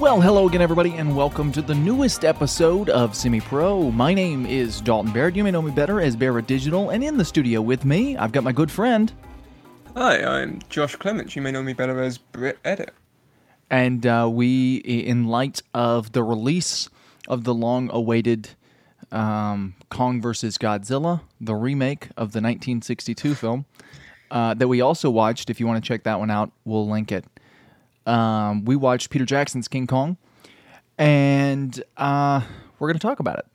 Well, hello again, everybody, and welcome to the newest episode of Semi Pro. My name is Dalton Barrett. You may know me better as Barrett Digital, and in the studio with me, I've got my good friend. Hi, I'm Josh Clements. You may know me better as Brit Edit. And uh, we, in light of the release of the long awaited um, Kong vs. Godzilla, the remake of the 1962 film, uh, that we also watched, if you want to check that one out, we'll link it um, we watched Peter Jackson's King Kong, and uh, we're going to talk about it.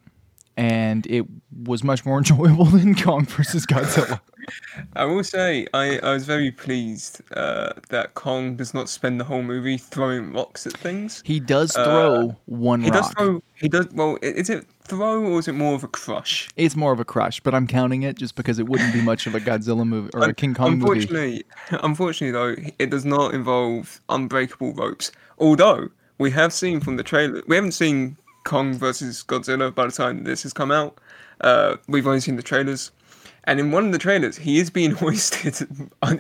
And it was much more enjoyable than Kong versus Godzilla. I will say I, I was very pleased uh, that Kong does not spend the whole movie throwing rocks at things. He does throw uh, one he rock. does throw. He does. Well, is it throw or is it more of a crush? It's more of a crush, but I'm counting it just because it wouldn't be much of a Godzilla movie or a King Kong unfortunately, movie. Unfortunately, though, it does not involve unbreakable ropes. Although we have seen from the trailer, we haven't seen Kong versus Godzilla by the time this has come out. Uh, we've only seen the trailers. And in one of the trailers, he is being hoisted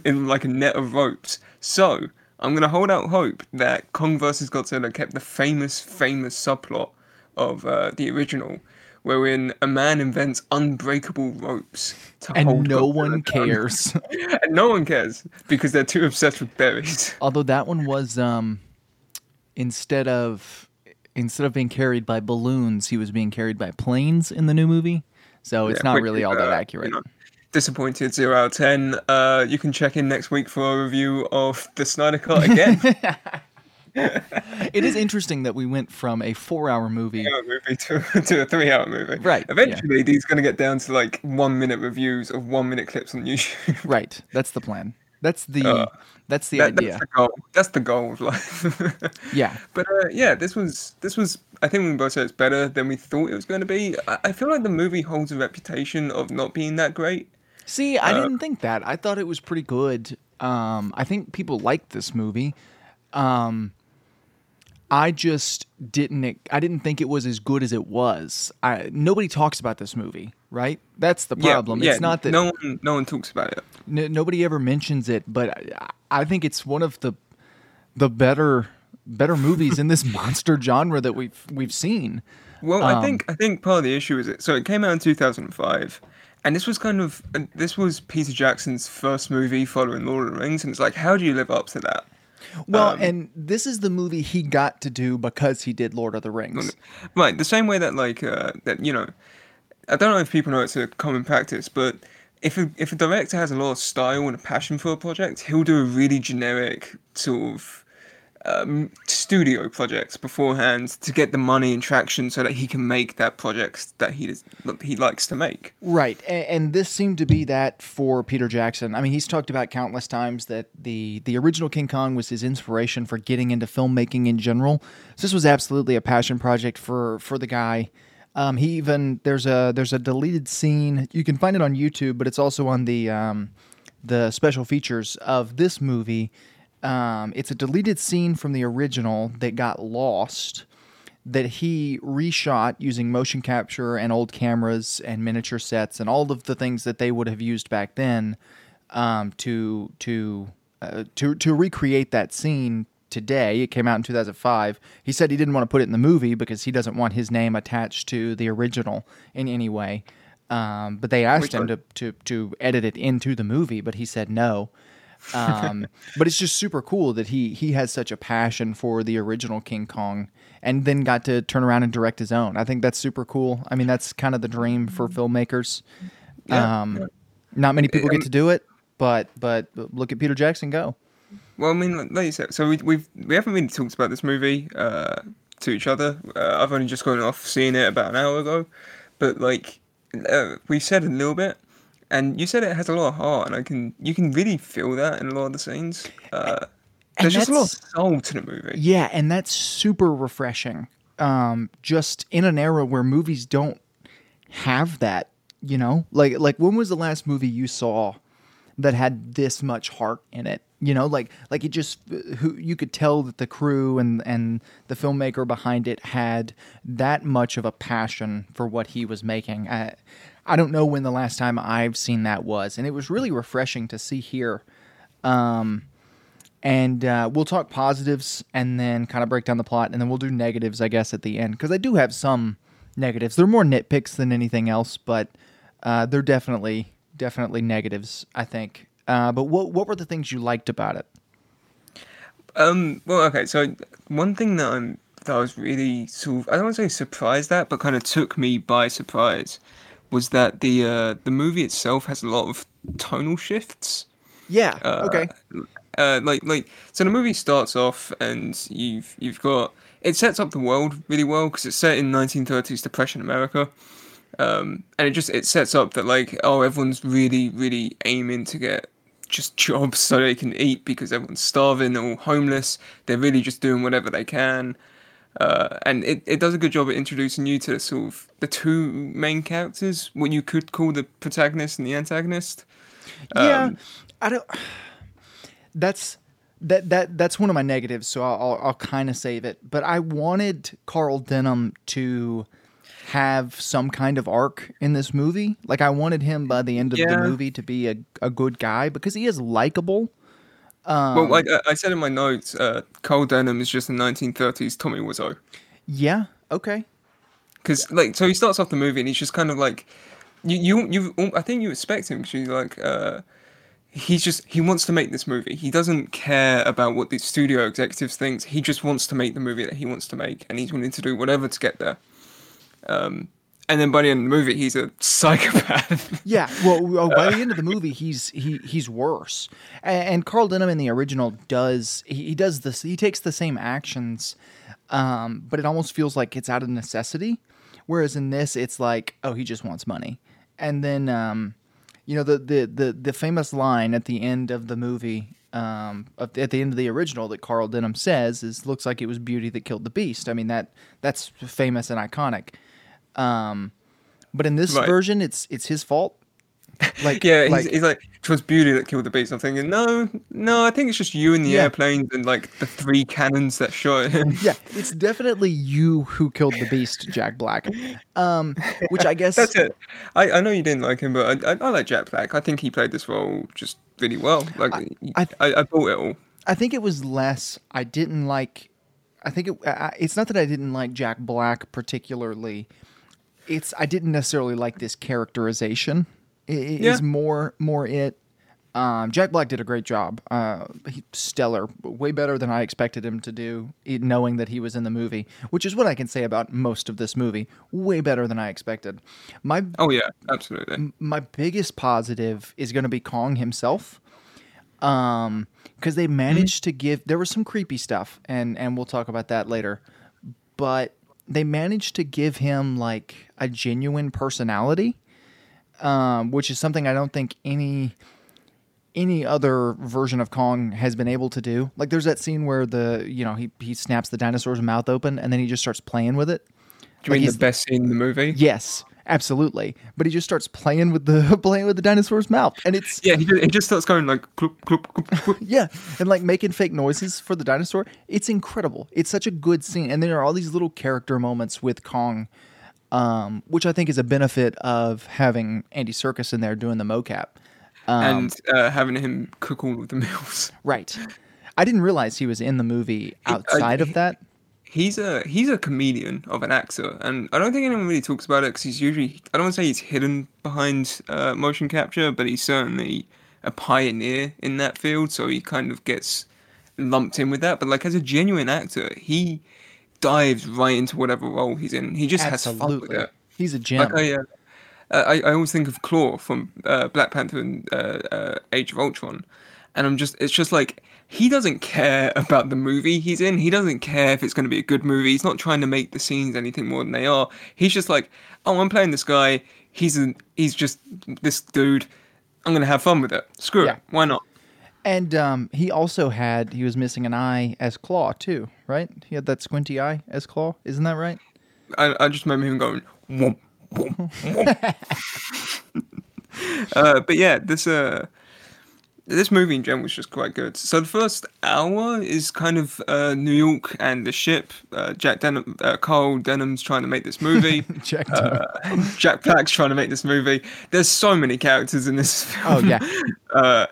in like a net of ropes. So I'm gonna hold out hope that Kong vs Godzilla kept the famous, famous subplot of uh, the original, wherein a man invents unbreakable ropes to and no one cares. and no one cares because they're too obsessed with berries. Although that one was um, instead of instead of being carried by balloons, he was being carried by planes in the new movie. So it's yeah, not really all that uh, accurate. You know, disappointed zero out of ten. Uh, you can check in next week for a review of the Snyder Cut again. it is interesting that we went from a four-hour movie, movie to, to a three-hour movie. Right. Eventually, yeah. these going to get down to like one-minute reviews of one-minute clips on YouTube. right. That's the plan. That's the uh, that's the that, idea. That's the goal. That's the goal of life. yeah. But uh, yeah, this was this was. I think we both said it's better than we thought it was going to be. I, I feel like the movie holds a reputation of not being that great. See, I uh, didn't think that. I thought it was pretty good. Um, I think people liked this movie. Um, I just didn't. I didn't think it was as good as it was. I, nobody talks about this movie, right? That's the problem. Yeah, yeah. It's not that no one, no one talks about it. N- nobody ever mentions it, but I, I think it's one of the the better better movies in this monster genre that we've we've seen. Well, um, I think I think part of the issue is it. So it came out in 2005, and this was kind of this was Peter Jackson's first movie following Lord of the Rings, and it's like, how do you live up to that? Well, um, and this is the movie he got to do because he did Lord of the Rings. Right, the same way that like uh, that you know, I don't know if people know it's a common practice, but if a, if a director has a lot of style and a passion for a project, he'll do a really generic sort of um, studio projects beforehand to get the money and traction so that he can make that project that he does, he likes to make. Right, and, and, this seemed to be that for Peter Jackson. I mean, he's talked about countless times that the the original King Kong was his inspiration for getting into filmmaking in general. So this was absolutely a passion project for for the guy. Um, he even there's a there's a deleted scene you can find it on YouTube, but it's also on the um, the special features of this movie um, it's a deleted scene from the original that got lost that he reshot using motion capture and old cameras and miniature sets and all of the things that they would have used back then um, to to uh, to to recreate that scene today. It came out in 2005. He said he didn't want to put it in the movie because he doesn't want his name attached to the original in any way. Um, but they asked him to, to to edit it into the movie, but he said no. Um, but it's just super cool that he he has such a passion for the original King Kong and then got to turn around and direct his own. I think that's super cool. I mean, that's kind of the dream for filmmakers. Yeah, um, yeah. Not many people get to do it, but but look at Peter Jackson go. Well, I mean, like you said, so we we've we haven't really talked about this movie uh, to each other. Uh, I've only just gone off seeing it about an hour ago, but like uh, we said a little bit and you said it has a lot of heart, and I can you can really feel that in a lot of the scenes. Uh, there's just a lot of soul to the movie. Yeah, and that's super refreshing. Um, just in an era where movies don't have that, you know, like like when was the last movie you saw that had this much heart in it? You know, like like it just who you could tell that the crew and and the filmmaker behind it had that much of a passion for what he was making. Uh, I don't know when the last time I've seen that was, and it was really refreshing to see here. Um, and uh, we'll talk positives and then kind of break down the plot, and then we'll do negatives, I guess, at the end because I do have some negatives. They're more nitpicks than anything else, but uh, they're definitely definitely negatives. I think. Uh, but what what were the things you liked about it? Um. Well, okay. So one thing that I'm that I was really sort of I don't want to say surprised at, but kind of took me by surprise, was that the uh, the movie itself has a lot of tonal shifts. Yeah. Uh, okay. Uh, like like so the movie starts off and you've you've got it sets up the world really well because it's set in 1930s depression America. Um, and it just it sets up that like oh everyone's really really aiming to get just jobs so they can eat because everyone's starving all homeless they're really just doing whatever they can uh, and it, it does a good job at introducing you to sort of the two main characters what you could call the protagonist and the antagonist yeah, Um, I don't. That's that that that's one of my negatives. So I'll I'll, I'll kind of save it. But I wanted Carl Denham to have some kind of arc in this movie. Like I wanted him by the end of the movie to be a, a good guy because he is likable. Um, well like I- I said in my notes uh, Carl Denham is just a 1930s Tommy Wiseau Yeah. Okay. because like so he starts off the movie and he's just kind of like you you you I think you expect him because like uh he's just he wants to make this movie he doesn't care about what the studio executives thinks he just wants to make the movie that he wants to make and he's willing to do whatever to get there um and then by the end of the movie he's a psychopath Yeah. Well, oh, by the end of the movie, he's he he's worse. And, and Carl Denham in the original does he, he does this. He takes the same actions, um, but it almost feels like it's out of necessity. Whereas in this, it's like, oh, he just wants money. And then, um, you know, the the the the famous line at the end of the movie. Um, at the end of the original that Carl Denham says is looks like it was beauty that killed the beast. I mean that that's famous and iconic. Um, but in this Right. version, it's it's his fault. Like yeah he's like, he's like it was beauty that killed the beast i'm thinking no no i think it's just you and the Yeah. airplanes and like the three cannons that shot him yeah, it's definitely you who killed the beast, Jack Black. Um, which I guess That's it. I, I know you didn't like him, but I, I, I like Jack Black. I think he played this role just really well. Like I, I- I, I, bought it all. I think it was less. I didn't like. I think it. I, it's not that I didn't like Jack Black particularly. It's I didn't necessarily like this characterization. It, Yeah. is more more it. Um, Jack Black did a great job. Uh, stellar, way better than I expected him to do, knowing that he was in the movie, which is what I can say about most of this movie. Way better than I expected. My Oh yeah, absolutely. my biggest positive is going to be Kong himself. Um, because they managed to give there was some creepy stuff, and and we'll talk about that later. But they managed to give him like a genuine personality, um, which is something I don't think any any other version of Kong has been able to do. Like there's that scene where the you know he he snaps the dinosaur's mouth open and then he just starts playing with it. Do you Like mean the best scene in the movie? Yes, absolutely. But he just starts playing with the playing with the dinosaur's mouth, and it's Yeah, he just, he just starts going like cloop, cloop, cloop, cloop. yeah, and like making fake noises for the dinosaur. It's incredible. It's such a good scene, and there are all these little character moments with Kong, um, which I think is a benefit of having Andy Serkis in there doing the mocap. Um, and uh, having him cook all of the meals. right. I didn't realize he was in the movie outside of that. He's a he's a comedian of an actor, and I don't think anyone really talks about it because he's usually I don't want to say he's hidden behind uh, motion capture, but he's certainly a pioneer in that field. So he kind of gets lumped in with that. But like as a genuine actor, he dives right into whatever role he's in. He just has fun with it. he's a gem. Like I, uh, uh, I, I always think of Klaue from uh, Black Panther and uh, uh, Age of Ultron, and I'm just, it's just like he doesn't care about the movie he's in. He doesn't care if it's going to be a good movie. He's not trying to make the scenes anything more than they are. He's just like, oh, I'm playing this guy. He's a, he's just this dude. I'm gonna have fun with it. Screw Yeah. it. Why not? And um, he also had he was missing an eye as Klaue too, right? He had that squinty eye as Klaue, isn't that right? I, I just remember him going, womp, womp, womp. uh, but yeah, this uh, this movie in general is just quite good. So the first hour is kind of uh, New York and the ship. Uh, Jack Denham, uh, Carl Denham's trying to make this movie. Jack uh, Jack Black's trying to make this movie. There's so many characters in this film. Oh yeah. uh,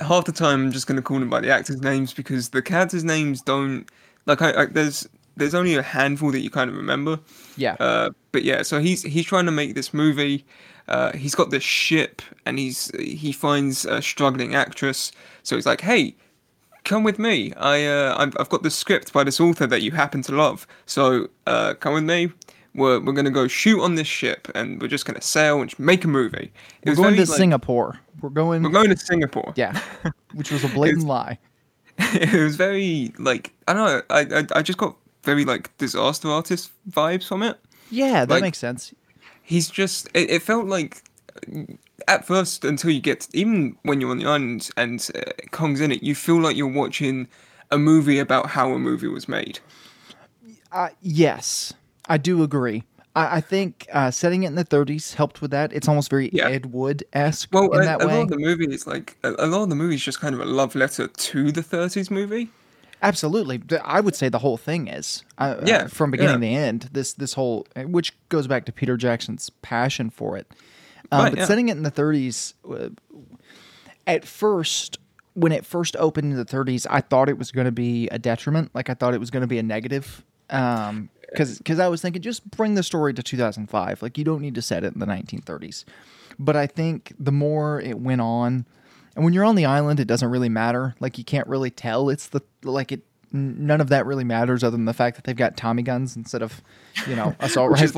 half the time I'm just gonna call them by the actors' names because the characters' names don't like. I, I there's there's only a handful that you kind of remember. Yeah. Uh, but yeah, so he's he's trying to make this movie. Uh, he's got this ship, and he's he finds a struggling actress. So he's like, "Hey, come with me. I uh, I've, I've got the script by this author that you happen to love. So uh, come with me. We're we're gonna go shoot on this ship, and we're just gonna sail and make a movie. It we're going very, to like, Singapore. We're going. We're going to Singapore. Yeah, which was a blatant lie. It was very like I don't know. I, I I just got very like disaster artist vibes from it. Yeah, that like, makes sense he's just it, it, felt like at first until you get to, even when you're on the island and uh, Kong's in it, you feel like you're watching a movie about how a movie was made. Uh, yes, I do agree. I, I think uh, setting it in the 30s helped with that. It's almost very yeah. Ed Wood esque well, in a, that a way. lot of the movie is like a, a lot of the movie is just kind of a love letter to the 30s movie. Absolutely, I would say the whole thing is, uh, uh, yeah, from beginning yeah. to end. This this whole, which goes back to Peter Jackson's passion for it. Um, right, but yeah. setting it in the 30s, uh, at first, when it first opened in the 30s, I thought it was going to be a detriment. Like I thought it was going to be a negative. Um, because because I was thinking just bring the story to 2005. Like you don't need to set it in the 1930s. But I think the more it went on, and when you're on the island, it doesn't really matter. Like you can't really tell. It's the like it. None of that really matters, other than the fact that they've got Tommy guns instead of, you know, assault rifles.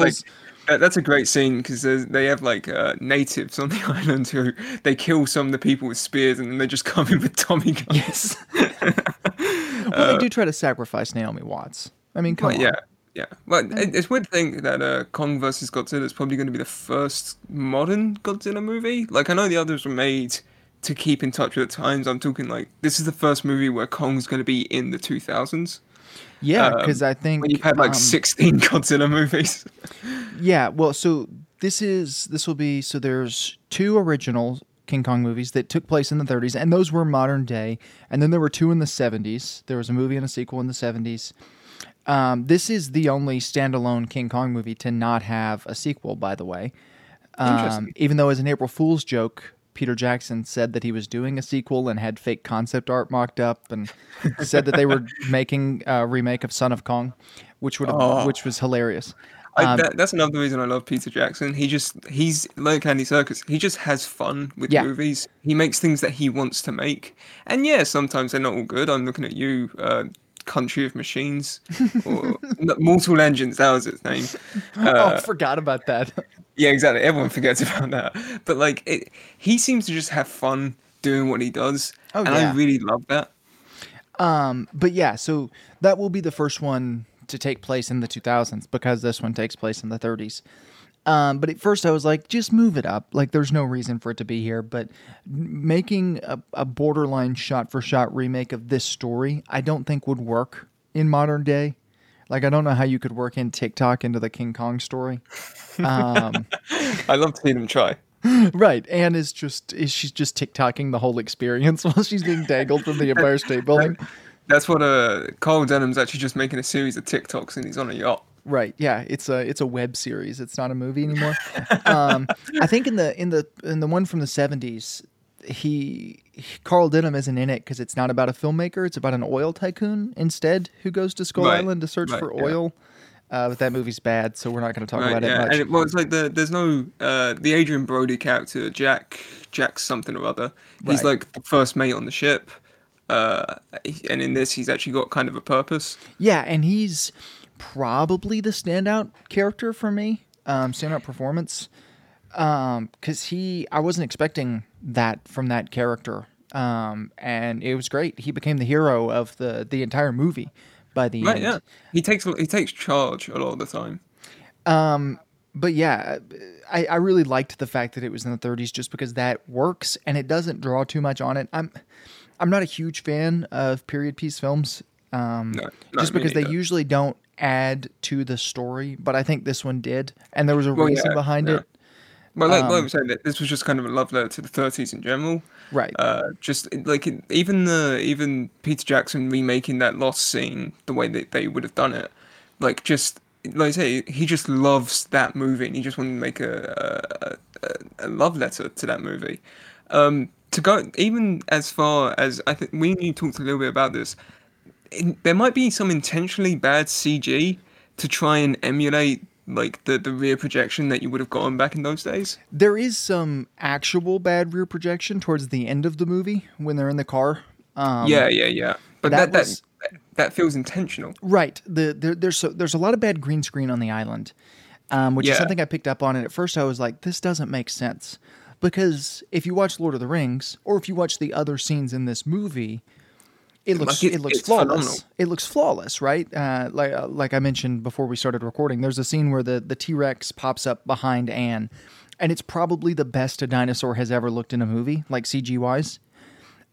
Like, that's a great scene because they have like uh, natives on the island who they kill some of the people with spears and then they just come in with Tommy guns. Yes. well, uh, they do try to sacrifice Naomi Watts. I mean, come well, on. Yeah, yeah. Well, it's weird to think that uh, Kong versus Godzilla is probably going to be the first modern Godzilla movie. Like, I know the others were made to keep in touch with the times, I'm talking like this is the first movie where Kong's going to be in the 2000s. Yeah, because um, I think you've had like um, 16 Godzilla movies. yeah, well, so this is this will be so there's two original King Kong movies that took place in the 30s, and those were modern day. And then there were two in the 70s. There was a movie and a sequel in the 70s. Um, this is the only standalone King Kong movie to not have a sequel, by the way. Um, even though, as an April Fool's joke, Peter Jackson said that he was doing a sequel and had fake concept art mocked up, and said that they were making a remake of Son of Kong, which would oh. which was hilarious. Um, I, that, that's another reason I love Peter Jackson. He just he's like Andy Serkis. He just has fun with yeah. movies. He makes things that he wants to make, and yeah, sometimes they're not all good. I'm looking at you, uh, Country of Machines, or Mortal Engines. That was its name. Oh, uh, oh, forgot about that. Yeah, exactly. Everyone forgets about that. But like, it, he seems to just have fun doing what he does, oh, and yeah. I really love that. Um, but yeah, so that will be the first one to take place in the 2000s because this one takes place in the 30s. Um, but at first I was like, just move it up. Like, there's no reason for it to be here. But making a, a borderline shot for shot remake of this story, I don't think would work in modern day. Like I don't know how you could work in TikTok into the King Kong story. Um, I love to see them try. Right, and is just is she's just TikToking the whole experience while she's being dangled from the Empire State Building. That's what uh Carl Denham's actually just making a series of TikToks and he's on a yacht. Right. Yeah. It's a it's a web series. It's not a movie anymore. um, I think in the in the in the one from the seventies, he Carl Denham isn't in it because it's not about a filmmaker. It's about an oil tycoon instead who goes to Skull right, Island to search right, for oil. Yeah. Uh, but that movie's bad, so we're not going to talk right, about yeah. it much. And it, well, it's like the there's no uh, the Adrien Brody character Jack Jack something or other. He's like the first mate on the ship, uh, and in this he's actually got kind of a purpose. Yeah, and he's probably the standout character for me, um, standout performance because um, he I wasn't expecting that from that character, um, and it was great. He became the hero of the the entire movie by the right, end. Yeah, he takes he takes charge a lot of the time. Um, but yeah, I, I really liked the fact that it was in the 30s just because that works and it doesn't draw too much on it. I'm I'm not a huge fan of period piece films. Um, no, just because they usually don't add to the story, but I think this one did, and there was a well, reason yeah, behind yeah. it. Well, like, like Um, I'm saying, that this was just kind of a love letter to the 30s in general. Right. Uh, just like even the even Peter Jackson remaking that lost scene the way that they would have done it, like just like I say, he just loves that movie and he just wanted to make a a, a, a love letter to that movie. Um, to go even as far as I think we need to talk a little bit about this. In, there might be some intentionally bad CG to try and emulate like the the rear projection that you would have gotten back in those days. There is some actual bad rear projection towards the end of the movie when they're in the car. Um, yeah, yeah, yeah. But that that that, was- that that feels intentional. Right. The there, there's so, there's a lot of bad green screen on the island, um, which is something I picked up on. And at first, I was like, "This doesn't make sense," because if you watch Lord of the Rings, or if you watch the other scenes in this movie, it looks Like, it- it looks flawless. phenomenal. It looks flawless, right? Uh, like uh, like I mentioned before we started recording, there's a scene where the the T Rex pops up behind Anne, and it's probably the best a dinosaur has ever looked in a movie, like CG wise.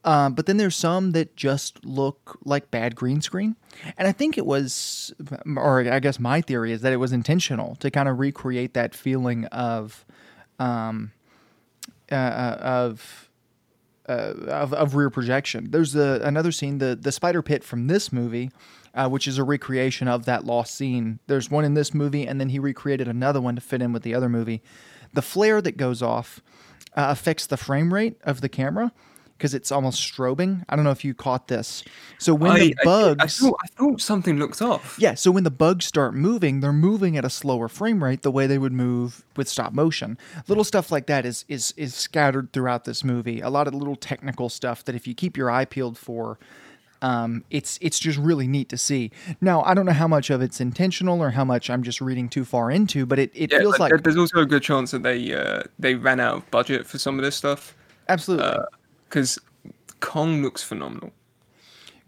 Um, but then there's some that just look like bad green screen. And I think it was, or I guess my theory is that it was intentional to kind of recreate that feeling of, um, uh, uh, of, uh, of, of rear projection. There's a, another scene, the, the spider pit from this movie, uh, which is a recreation of that lost scene. There's one in this movie, and then he recreated another one to fit in with the other movie. The flare that goes off uh, affects the frame rate of the camera because it's almost strobing. I don't know if you caught this. So when the bugs, I, thought, I thought something looked off. yeah, so when the bugs start moving, they're moving at a slower frame rate the way they would move with stop motion. Little stuff like that is is is scattered throughout this movie. A lot of little technical stuff that if you keep your eye peeled for, um, it's it's just really neat to see. Now I don't know how much of it's intentional or how much I'm just reading too far into, but it, it Yeah, feels but like there's also a good chance that they uh, they ran out of budget for some of this stuff absolutely. Because Kong looks phenomenal.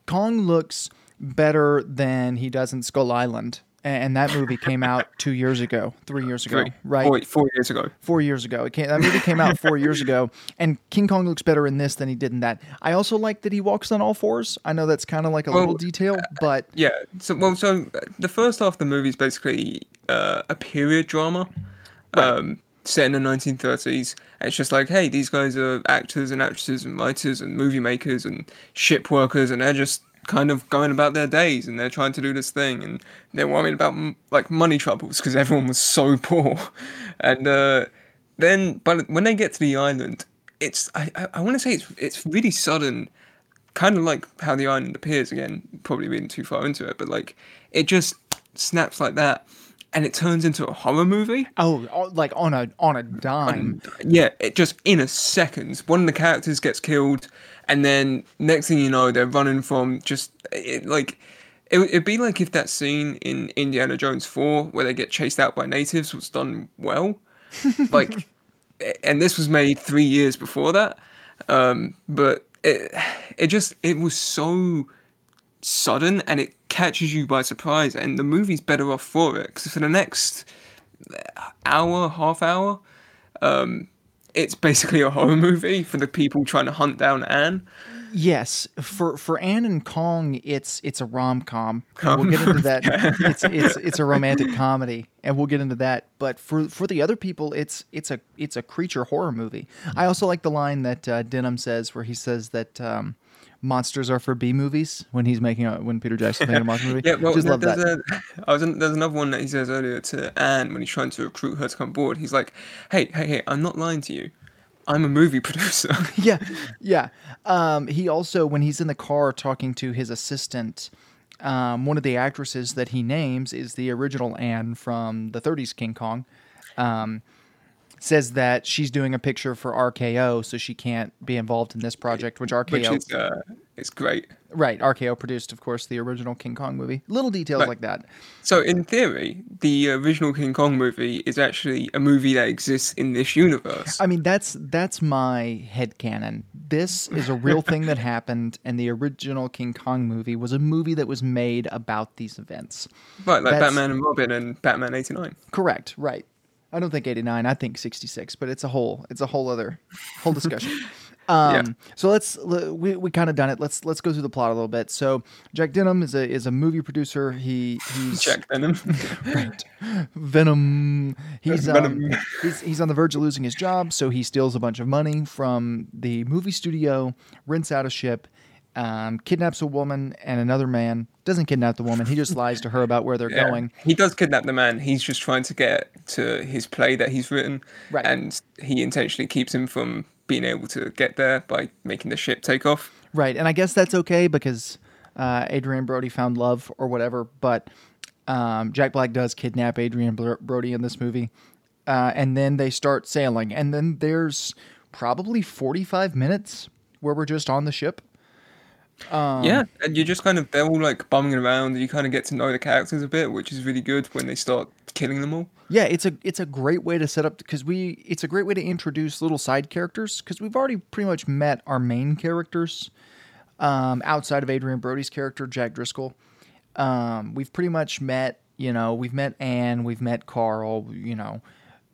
Kong looks better than he does in Skull Island, and that movie came out two years ago, three years ago, Three, right? four, four years ago. four years ago. It came, that movie came out four years ago, and King Kong looks better in this than he did in that. I also like that he walks on all fours. I know that's kind of like a little detail, but Yeah. So well, so uh, the first half of the movie is basically uh, a period drama, um, set in the 1930s. And it's just like, hey, these guys are actors and actresses and writers and movie makers and ship workers, and they're just kind of going about their days and they're trying to do this thing and they're worrying about like money troubles because everyone was so poor and uh then but when they get to the island it's i i, I want to say it's it's really sudden kind of like how the island appears again probably being too far into it but like it just snaps like that and it turns into a horror movie. Oh, like on a on a dime. yeah it just in a second. One of the characters gets killed and then next thing you know they're running from just it, like it, it'd be like if that scene in indiana jones 4 where they get chased out by natives was done well. Like and this was made three years before that. Um but it it just it was so sudden and it catches you by surprise and the movie's better off for it because for the next hour half hour um it's basically a horror movie for the people trying to hunt down Anne. Yes, for for Anne and Kong, it's it's a rom com. We'll get into that. It's it's it's a romantic comedy, and we'll get into that. But for for the other people, it's it's a it's a creature horror movie. I also like the line that uh, Denham says, where he says that. Um, Monsters are for B movies when he's making a when Peter Jackson's making a monster movie. Yeah, well, just love there's, that. A, I was in, there's another one that he says earlier to Anne when he's trying to recruit her to come board. He's like, "Hey, hey, hey! I'm not lying to you. I'm a movie producer." yeah, yeah. Um, he also, when he's in the car talking to his assistant, um, one of the actresses that he names is the original Anne from the 30s King Kong. Um, says that she's doing a picture for RKO, so she can't be involved in this project, which RKO, which is uh, it's great. right? RKO produced, of course, the original King Kong movie. Little details Right. like that. So in theory, the original King Kong movie is actually a movie that exists in this universe. I mean, that's that's my headcanon. This is a real thing that happened, and the original King Kong movie was a movie that was made about these events. right, like that's- Batman and Robin and Batman '89. Correct, right. I don't think 89, I think 66, but it's a whole it's a whole other whole discussion. Um, Yeah. So let's we we kind of done it. Let's let's go through the plot a little bit. So Jack Denham is a is a movie producer. He he's Jack Venom. Right? Venom. He's um, he's he's on the verge of losing his job, so he steals a bunch of money from the movie studio, rents out a ship, um, kidnaps a woman and another man. Doesn't kidnap the woman. He just lies to her about where they're Yeah. going. He does kidnap the man. He's just trying to get to his play that he's written, Right. and he intentionally keeps him from being able to get there by making the ship take off. Right, and I guess that's okay because uh, Adrien Brody found love or whatever. But um, Jack Black does kidnap Adrien Brody in this movie, uh, and then they start sailing, and then there's probably 45 minutes where we're just on the ship. Um, yeah, and you're just kind of they're all like bumming around, and you kind of get to know the characters a bit, which is really good when they start killing them all. Yeah, it's a it's a great way to set up because we it's a great way to introduce little side characters because we've already pretty much met our main characters um, outside of Adrien Brody's character Jack Driscoll. Um, we've pretty much met you know we've met Anne, we've met Carl, you know,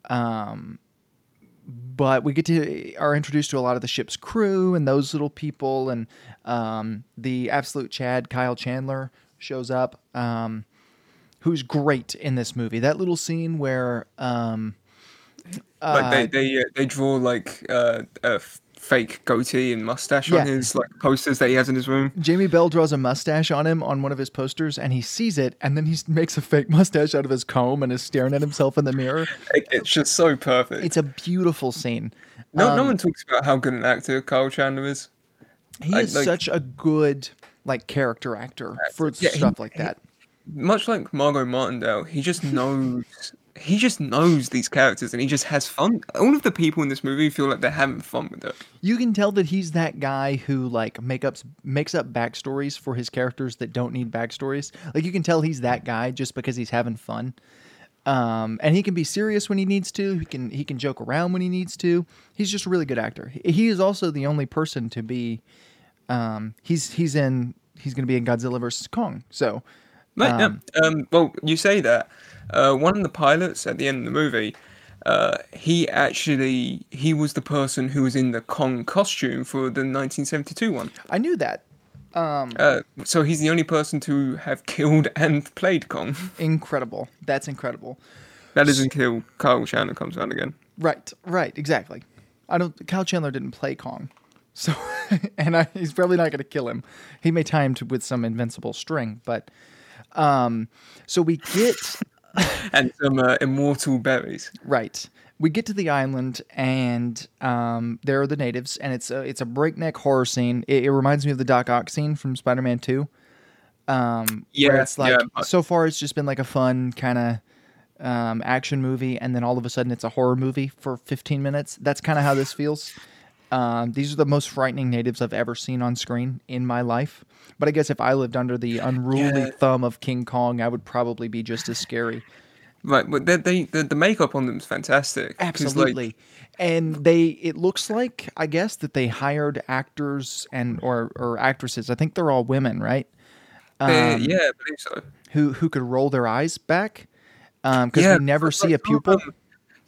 um, but we get to are introduced to a lot of the ship's crew and those little people and um, the absolute Chad Kyle Chandler shows up. Um, who's great in this movie. That little scene where um Like uh, they they uh, they draw like uh, a f- fake goatee and mustache Yeah. on his like posters that he has in his room. Jamie Bell draws a mustache on him on one of his posters and he sees it and then he makes a fake mustache out of his comb and is staring at himself in the mirror. It, it's just so perfect. It's a beautiful scene. no, no um, one talks about how good an actor Kyle Chandler is. He I- is like- such a good like character actor for Yeah, he- stuff like that. Much like Margot Martindale, he just knows. He just knows these characters, and he just has fun. All of the people in this movie feel like they're having fun with it. You can tell that he's that guy who like make up makes up backstories for his characters that don't need backstories. Like you can tell he's that guy just because he's having fun. Um, and he can be serious when he needs to. He can he can joke around when he needs to. He's just a really good actor. He, is also the only person to be. Um, he's he's in he's going to be in Godzilla versus Kong. So Right, Um, yeah. Um, well, you say that. Uh, one of the pilots at the end of the movie, uh, he actually he was the person who was in the Kong costume for the 1972 one. I knew that. Um, Uh, so he's the only person to have killed and played Kong. incredible. That's incredible. That is until Kyle Chandler comes around again. Right, right, exactly. I don't. Kyle Chandler didn't play Kong, so and I, he's probably not going to kill him. He may tie him to with some invincible string, but um, so we get And some uh, immortal berries. right. We get to the island, and um, there are the natives, and it's a it's a breakneck horror scene. It, it reminds me of the Doc Ock scene from Spider Man Two. Um, where Yeah, it's like yeah. so far it's just been like a fun kind of um, action movie, and then all of a sudden it's a horror movie for 15 minutes. That's kind of how this feels. Um, these are the most frightening natives I've ever seen on screen in my life. But I guess if I lived under the unruly Yeah. thumb of King Kong, I would probably be just as scary. Right, but they, they, the, the makeup on them is fantastic. 'cause, like, Absolutely. and they it looks like I guess that they hired actors and or or actresses. I think they're all women, right? Um, yeah, I believe so. Who who could roll their eyes back? Um, because yeah, we never see a pupil. um,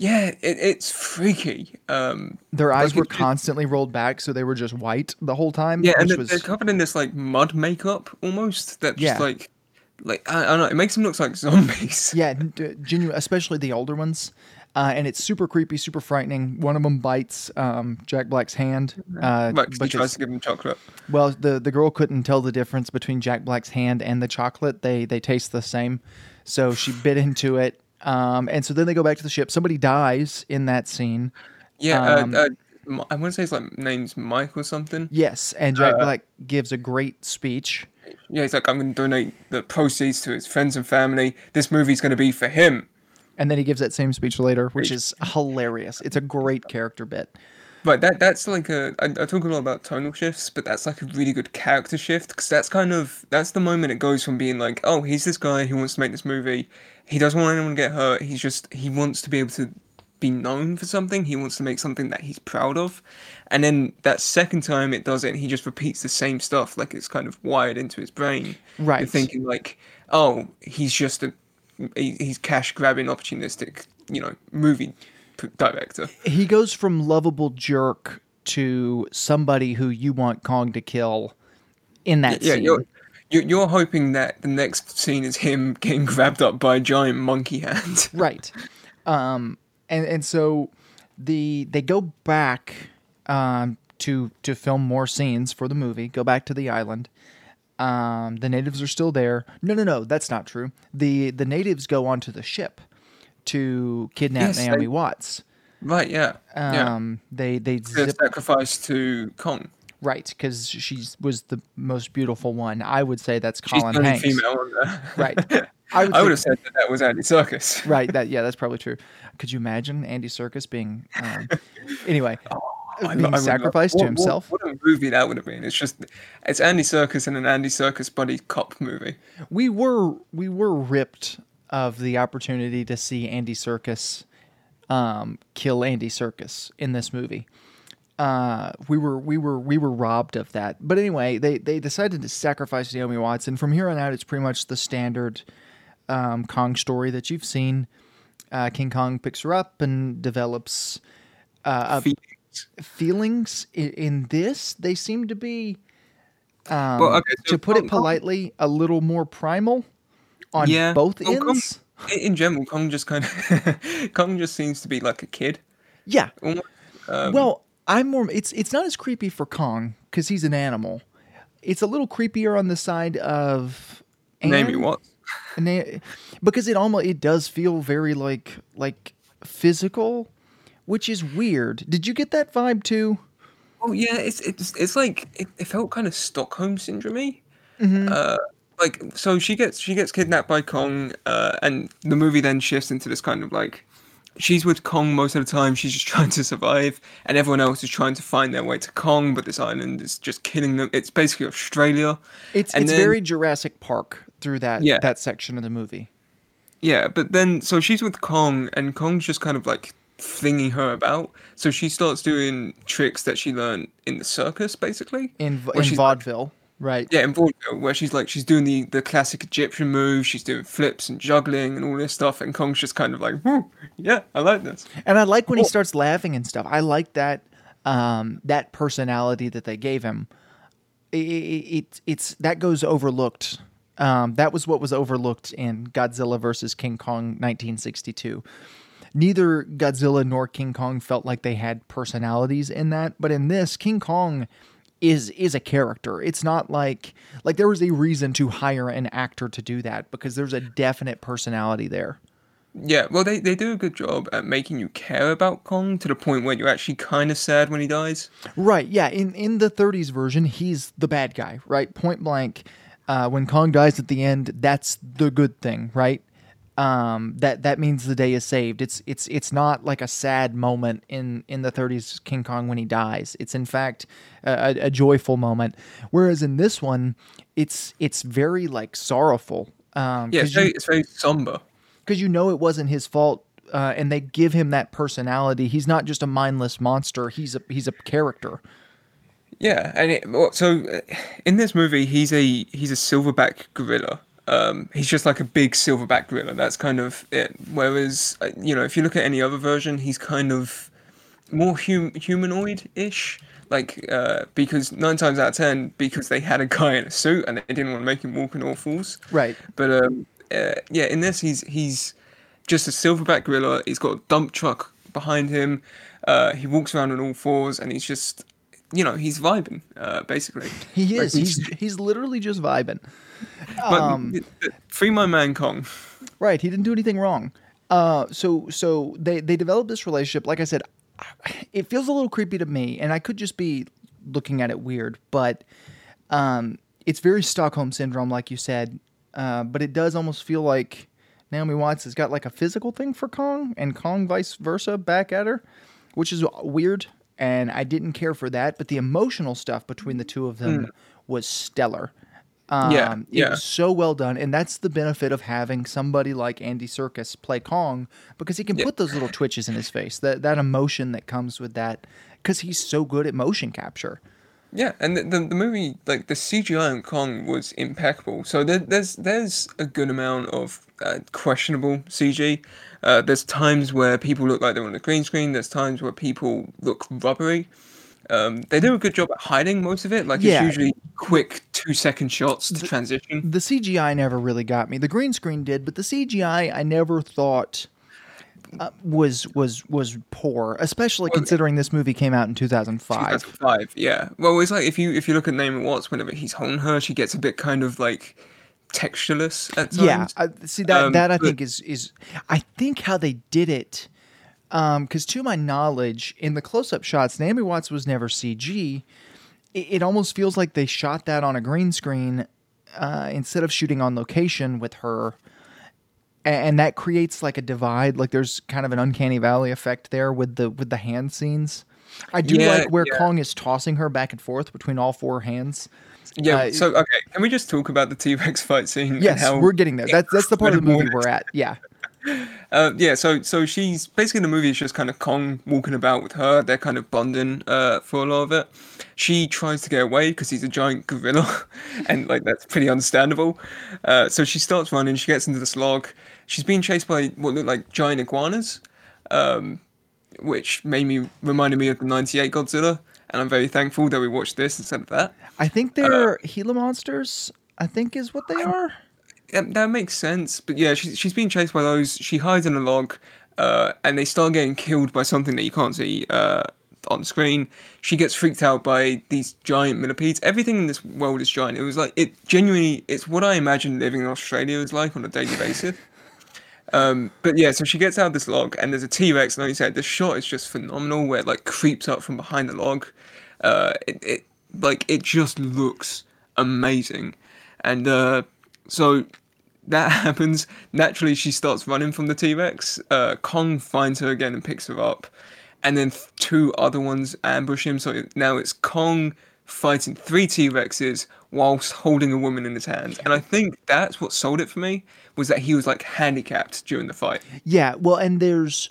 yeah, it, it's freaky. Um, Their eyes like, were it- constantly rolled back, so they were just white the whole time. Yeah, and which they're, was they're covered in this like mud makeup almost. That just Yeah. like, like I, I don't know. It makes them look like zombies. yeah, genuine, especially the older ones. Uh, and it's super creepy, super frightening. One of them bites um, Jack Black's hand. Uh, he tries to give them chocolate. well, the, the girl couldn't tell the difference between Jack Black's hand and the chocolate. They they taste the same, so she bit into it. Um, and so then they go back to the ship. Somebody dies in that scene. Yeah, Um, uh, uh, I want to say his like name's Mike or something. Yes, and Jack Uh, Black gives a great speech. Yeah, he's like, I'm going to donate the proceeds to his friends and family. This movie's going to be for him. And then he gives that same speech later, which is hilarious. It's a great character bit. But that that's like a I, I talk a lot about tonal shifts, but that's like a really good character shift because that's kind of that's the moment it goes from being like, oh, he's this guy who wants to make this movie. He doesn't want anyone to get hurt. He's just he wants to be able to be known for something. He wants to make something that he's proud of. And then that second time it does it, he just repeats the same stuff like it's kind of wired into his brain. Right. You're thinking like, oh, he's just a he- he's cash grabbing opportunistic, you know, movie director. He goes from lovable jerk to somebody who you want Kong to kill in that Yeah, scene. you're you're you're hoping that the next scene is him getting grabbed up by a giant monkey hand. right um and and so the they go back um to to film more scenes for the movie go back to the island um the natives are still there no no no that's not true the the natives go onto the ship to kidnap Yes, they- naomi watts Right, yeah. yeah. um they they The zip sacrifice to Kong. right because she was the most beautiful one i would say that's She's colin only hanks female. Right. I would I would have said that that was Andy Serkis. right that yeah that's probably true could you imagine Andy Serkis being um, anyway I being lo- I would sacrificed to what- what- himself What, a movie that would have been. It's just, it's Andy Serkis and an Andy Serkis buddy cop movie. we were we were ripped of the opportunity to see Andy Serkis um, kill Andy Serkis in this movie. Uh, we were we were we were robbed of that. But anyway, they they decided to sacrifice Naomi Watts, and from here on out, it's pretty much the standard um, Kong story that you've seen. Uh, King Kong picks her up and develops uh, Feelings. feelings. In, in this, they seem to be, um, Well, okay, so to put it Kong- Kong- politely, a little more primal on Yeah, both Kong- Kong- ends. In- In general, Kong just kind of, Kong just seems to be like a kid. Yeah. Um, well, I'm more. It's it's not as creepy for Kong because he's an animal. It's a little creepier on the side of Naomi Anne, Watts. Na- because it almost it does feel very like like physical, which is weird. Did you get that vibe too? Oh yeah, it's it's it's like it, it felt kind of Stockholm syndrome Mm-hmm. Uh, like so she gets she gets kidnapped by Kong, uh, and the movie then shifts into this kind of like she's with Kong most of the time. She's just trying to survive, and everyone else is trying to find their way to Kong. But this island is just killing them. It's basically Australia. It's And it's then- very Jurassic Park through that Yeah. that section of the movie. Yeah, but then so she's with Kong, and Kong's just kind of like flinging her about. So she starts doing tricks that she learned in the circus, basically. in in she's like- vaudeville, right? Yeah, in vaudeville, where she's like she's doing the the classic Egyptian move, she's doing flips and juggling and all this stuff, and Kong's just kind of like, "Whew, yeah, I like this. And I like when he starts laughing and stuff. I like that um, that personality that they gave him. It, it, it's that goes overlooked. Um, that was what was overlooked in Godzilla versus King Kong 1962. Neither Godzilla nor King Kong felt like they had personalities in that, but in this, King Kong is is a character. It's not like like there was a reason to hire an actor to do that because there's a definite personality there. Yeah, well, they, they do a good job at making you care about Kong to the point where you're actually kind of sad when he dies. Right. Yeah. In in the 30s version, he's the bad guy. Right. Point blank. Uh, when Kong dies at the end, that's the good thing. Right. Um, that that means the day is saved. It's it's it's not like a sad moment in in the 30s King Kong when he dies. It's in fact a, a joyful moment. Whereas in this one, it's it's very like sorrowful. Um, Yeah, it's very, you- it's very somber. because you know it wasn't his fault, uh, and they give him that personality. He's not just a mindless monster. He's a he's a character. Yeah, and it, well, so uh, in this movie, he's a he's a silverback gorilla. Um, he's just like a big silverback gorilla. That's kind of it. Whereas, uh, you know, if you look at any other version, he's kind of more hum- humanoid-ish. Like, uh, because nine times out of ten, because they had a guy in a suit and they didn't want to make him walk on all fours. Right. But um, uh, yeah, in this, he's he's just a silverback gorilla. He's got a dump truck behind him. Uh, he walks around on all fours, and he's just, you know, he's vibing, uh, basically. He Like, is. He's he's literally just vibing. But Um, th- free my man Kong. Right. He didn't do anything wrong. Uh, so so they they developed this relationship. Like I said, it feels a little creepy to me, and I could just be looking at it weird, but um, it's very Stockholm syndrome, like you said. Uh, but it does almost feel like Naomi Watts has got like a physical thing for Kong, and Kong vice versa back at her, which is weird. And I didn't care for that, but the emotional stuff between the two of them was stellar. Um, Yeah, it yeah. was so well done, and that's the benefit of having somebody like Andy Serkis play Kong because he can Yeah. put those little twitches in his face, that that emotion that comes with that, because he's so good at motion capture. Yeah, and the, the the movie like the CGI on Kong was impeccable. So there, there's there's a good amount of uh, questionable CG. Uh, there's times where people look like they're on a green screen. There's times where people look rubbery. Um, they do a good job at hiding most of it. Like Yeah. it's usually quick two second shots to transition. The CGI never really got me. The green screen did, but the CGI I never thought uh, was was was poor, especially considering this movie came out in 2005. 2005, yeah. Well, it's like if you if you look at Naomi Watts, whenever he's holding her, she gets a bit kind of like textureless at times. Yeah, I, see that Um, that I but- think is is I think how they did it, because to my knowledge, in the close up shots, Naomi Watts was never CG. It, it almost feels like they shot that on a green screen uh, instead of shooting on location with her, A- and that creates like a divide. Like there's kind of an uncanny valley effect there with the with the hand scenes. I do Yeah, like where yeah. Kong is tossing her back and forth between all four hands. Yeah. Uh, so okay, can we just talk about the T Rex fight scene? Yes, we're getting there. That's that's the part of the movie we're at. Yeah. Uh, yeah, so so she's basically the movie is just kind of Kong walking about with her. They're kind of bonding uh, for a lot of it. She tries to get away because he's a giant gorilla, and like that's pretty understandable. Uh, so she starts running. She gets into this log. She's being chased by what look like giant iguanas, um, which made me reminded me of the '98 Godzilla. And I'm very thankful that we watched this instead of that. I think they're Gila monsters. I think is what they are. Yeah, that makes sense. But yeah, she's she's being chased by those. She hides in a log, uh, and they start getting killed by something that you can't see uh, on screen. She gets freaked out by these giant millipedes. Everything in this world is giant. It was like it genuinely. It's what I imagine living in Australia is like on a daily basis. Um, but yeah, so she gets out of this log, and there's a T Rex. And like you said, the shot is just phenomenal, where it like creeps up from behind the log. Uh, it, it like it just looks amazing, and uh, so that happens. Naturally, she starts running from the T Rex. Uh, Kong finds her again and picks her up, and then th- two other ones ambush him. So now it's Kong fighting three T Rexes whilst holding a woman in his hands. And I think that's what sold it for me was that he was like handicapped during the fight. Yeah. Well, and there's.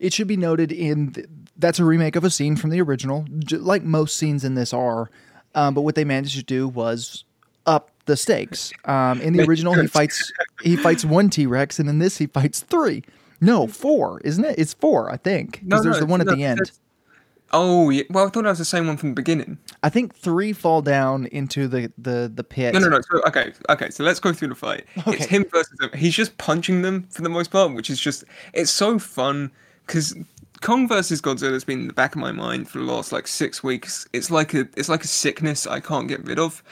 It should be noted in th- that's a remake of a scene from the original, j- like most scenes in this are. Um, but what they managed to do was up the stakes. Um, in the original, he fights he fights one T Rex, and in this, he fights three. No, four, isn't it? It's four, I think. Because there's the one at no, the end. that's- Oh, yeah. well, I thought that was the same one from the beginning. I think three fall down into the the the pit. No, no, no. So okay, okay. So let's go through the fight. Okay. It's him versus them. He's just punching them for the most part, which is just it's so fun because Kong versus Godzilla has been in the back of my mind for the last like six weeks. It's like a it's like a sickness I can't get rid of,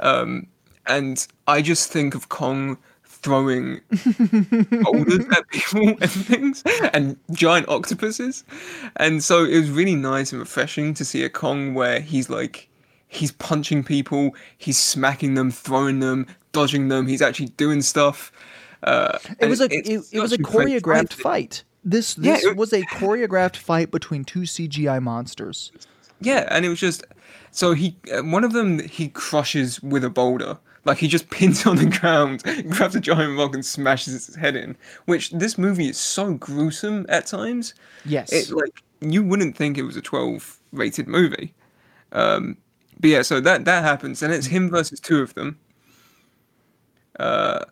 um, and I just think of Kong throwing boulders at people and things and giant octopuses and so it was really nice and refreshing to see a kong where he's like he's punching people he's smacking them throwing them dodging them he's actually doing stuff uh It was a it, it was a choreographed fight. This Yeah, this it- was a choreographed fight between two CGI monsters. Yeah, and it was just so he uh, one of them he crushes with a boulder. Like he just pins on the ground, grabs a giant rock and smashes its head in. Which this movie is so gruesome at times. Yes. It like you wouldn't think it was a 12 rated movie. Um but yeah, so that that happens and it's him versus two of them. Uh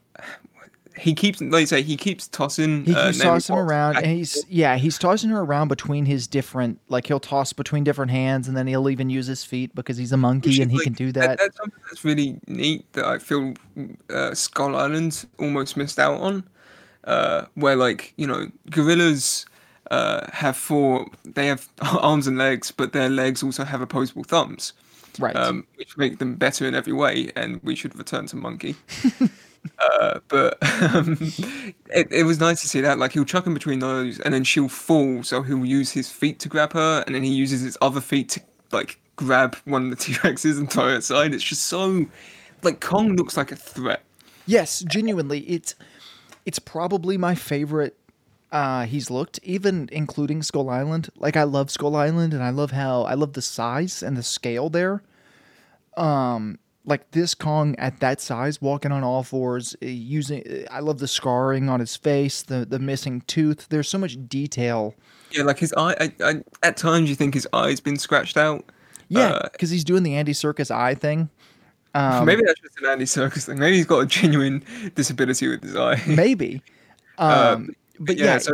he keeps like you say he keeps tossing He uh, keeps Naomi tossing around, and he's yeah, he's tossing her around between his different. Like he'll toss between different hands, and then he'll even use his feet because he's a monkey Which and he like, can do that. That's something that's really neat that I feel uh, Skull Island almost missed out on. Uh, where like you know gorillas uh, have four, they have arms and legs, but their legs also have opposable thumbs, right. um, which make them better in every way. And we should return to monkey. Uh, but um, it, it was nice to see that. Like he'll chuck him between those, and then she'll fall. So he'll use his feet to grab her, and then he uses his other feet to like grab one of the T Rexes and throw it aside. It's just so like Kong looks like a threat. yes, genuinely, it's it's probably my favorite. Uh, he's looked, even including Skull Island. Like I love Skull Island, and I love how I love the size and the scale there. Um, like this Kong at that size, walking on all fours, uh, using. uh, I love the scarring on his face, the the missing tooth. There's so much detail. Yeah, like his eye. I, I, at times, you think his eye's been scratched out. Yeah, Uh, because he's doing the Andy Serkis eye thing. Um, Maybe that's just an Andy Serkis thing. Maybe he's got a genuine disability with his eye. maybe. Um, but yeah, yeah, so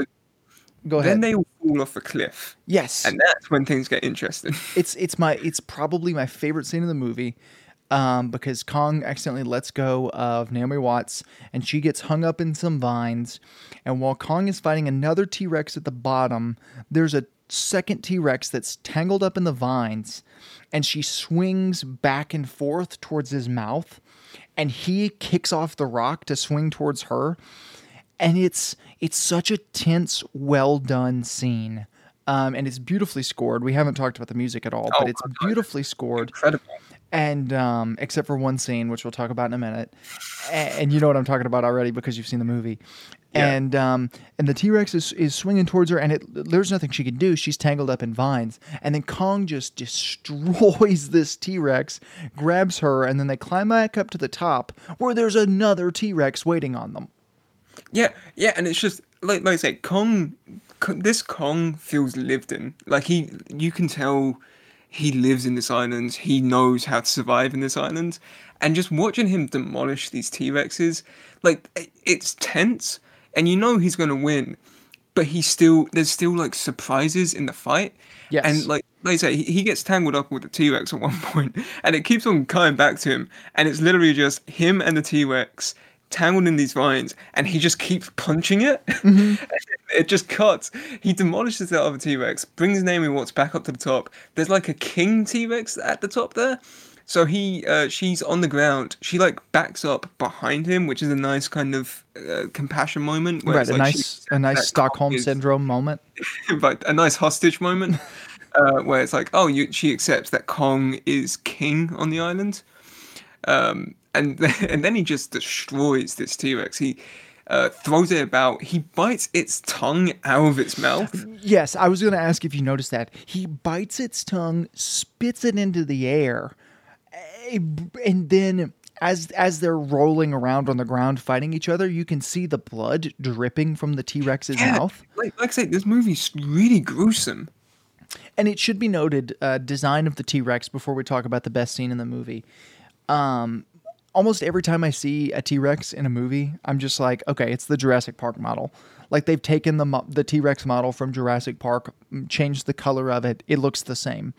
Go ahead. Then they all fall off a cliff, yes, and that's when things get interesting. it's it's my it's probably my favorite scene in the movie um, because Kong accidentally lets go of Naomi Watts and she gets hung up in some vines. And while Kong is fighting another T Rex at the bottom, there's a second T Rex that's tangled up in the vines and she swings back and forth towards his mouth and he kicks off the rock to swing towards her and it's it's such a tense well done scene um, and it's beautifully scored we haven't talked about the music at all Oh but it's beautifully scored Incredible. And um, except for one scene, which we'll talk about in a minute, A- and you know what I'm talking about already because you've seen the movie. Yeah. And um, and the T Rex is, is swinging towards her, and it, there's nothing she can do. She's tangled up in vines, and then Kong just destroys this T Rex, grabs her, and then they climb back up to the top where there's another T Rex waiting on them. Yeah, yeah, and it's just like like I say, Kong. K- This Kong feels lived in. Like he, you can tell he lives in this island. He knows how to survive in this island, and just watching him demolish these T Rexes, like it's tense, and you know he's gonna win, but he still there's still like surprises in the fight. Yes. and like like I say, he, he gets tangled up with the T Rex at one point, and it keeps on coming back to him, and it's literally just him and the T Rex tangled in these vines, and he just keeps punching it. it just cuts. He demolishes the other T Rex, brings Naomi Watts back up to the top. There's like a king T Rex at the top there. So he, uh, she's on the ground. She like backs up behind him, which is a nice kind of uh, compassion moment. where right, a like nice a nice that Stockholm is- syndrome moment. like a nice hostage moment uh, where it's like, oh, you, she accepts that Kong is king on the island, um, and and then he just destroys this T Rex. He uh, throws it about. He bites its tongue out of its mouth. Yes, I was going to ask if you noticed that. He bites its tongue, spits it into the air, eh, and then as as they're rolling around on the ground fighting each other, you can see the blood dripping from the T-Rex's Yeah, mouth. Like, like I say, this movie's really gruesome. And it should be noted, uh, design of the T-Rex before we talk about the best scene in the movie. Um, almost every time I see a T-Rex in a movie, I'm just like, okay, it's the Jurassic Park model. Like they've taken the the T-Rex model from Jurassic Park, changed the color of it. It looks the same.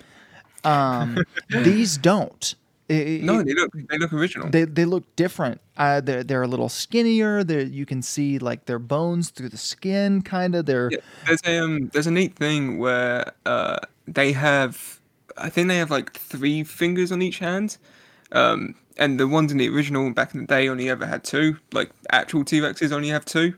Um, these don't. I- No, they look they look original. they they look different. Uh, they're they're a little skinnier. They you can see like their bones through the skin, kind of. They're Yeah, there's a um, there's a neat thing where uh, they have, I think they have like three fingers on each hand, um, and the ones in the original back in the day only ever had two. Like actual T Rexes only have two.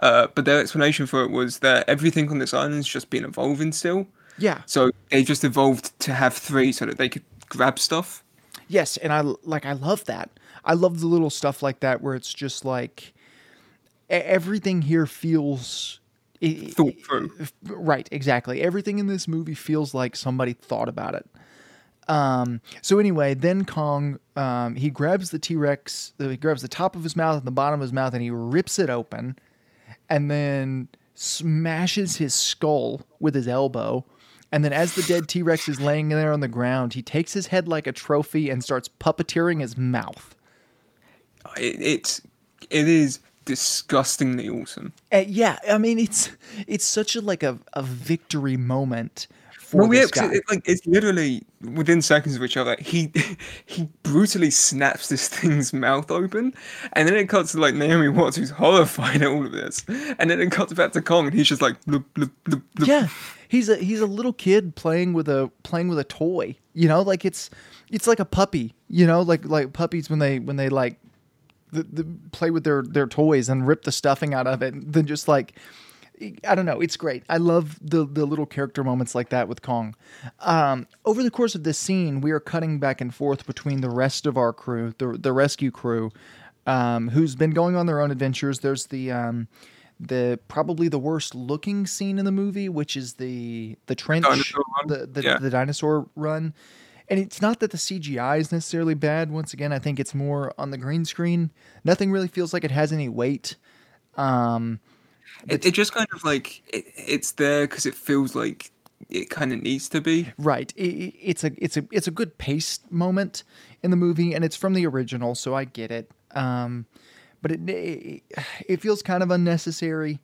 Uh, but their explanation for it was that everything on this island's just been evolving still. yeah. So they just evolved to have three so that they could grab stuff. Yes, and I like I love that. I love the little stuff like that where it's just like everything here feels Thought through. Right, exactly. Everything in this movie feels like somebody thought about it. Um, so anyway, then Kong, um, he grabs the T Rex, he grabs the top of his mouth and the bottom of his mouth, and he rips it open, and then smashes his skull with his elbow. And then, as the dead T Rex is laying there on the ground, he takes his head like a trophy and starts puppeteering his mouth. It, it's it is disgustingly awesome. Uh, yeah, I mean, it's it's such a like a, a victory moment for Well, yeah, this 'cause guy. it, like it's literally within seconds of each other. He he brutally snaps this thing's mouth open, and then it cuts to like Naomi Watts, who's horrified at all of this, and then it cuts back to Kong, and he's just like, bloop, bloop, bloop. yeah he's a he's a little kid playing with a playing with a toy you know like it's it's like a puppy you know like like puppies when they when they like the, the, play with their their toys and rip the stuffing out of it and then just like I don't know. It's great. I love the the little character moments like that with Kong. Um, over the course of this scene, we are cutting back and forth between the rest of our crew, the the rescue crew, um, who's been going on their own adventures. There's the um, the probably the worst looking scene in the movie, which is the the trench, Dinosaur run? the the, Yeah. the dinosaur run. And it's not that the CGI is necessarily bad. Once again, I think it's more on the green screen. Nothing really feels like it has any weight. Um, It, it just kind of like it, it's there because it feels like it kind of needs to be. Right. I- I- it's a it's a it's a good pace moment in the movie, and it's from the original, so I get it. Um, but it, it it feels kind of unnecessary.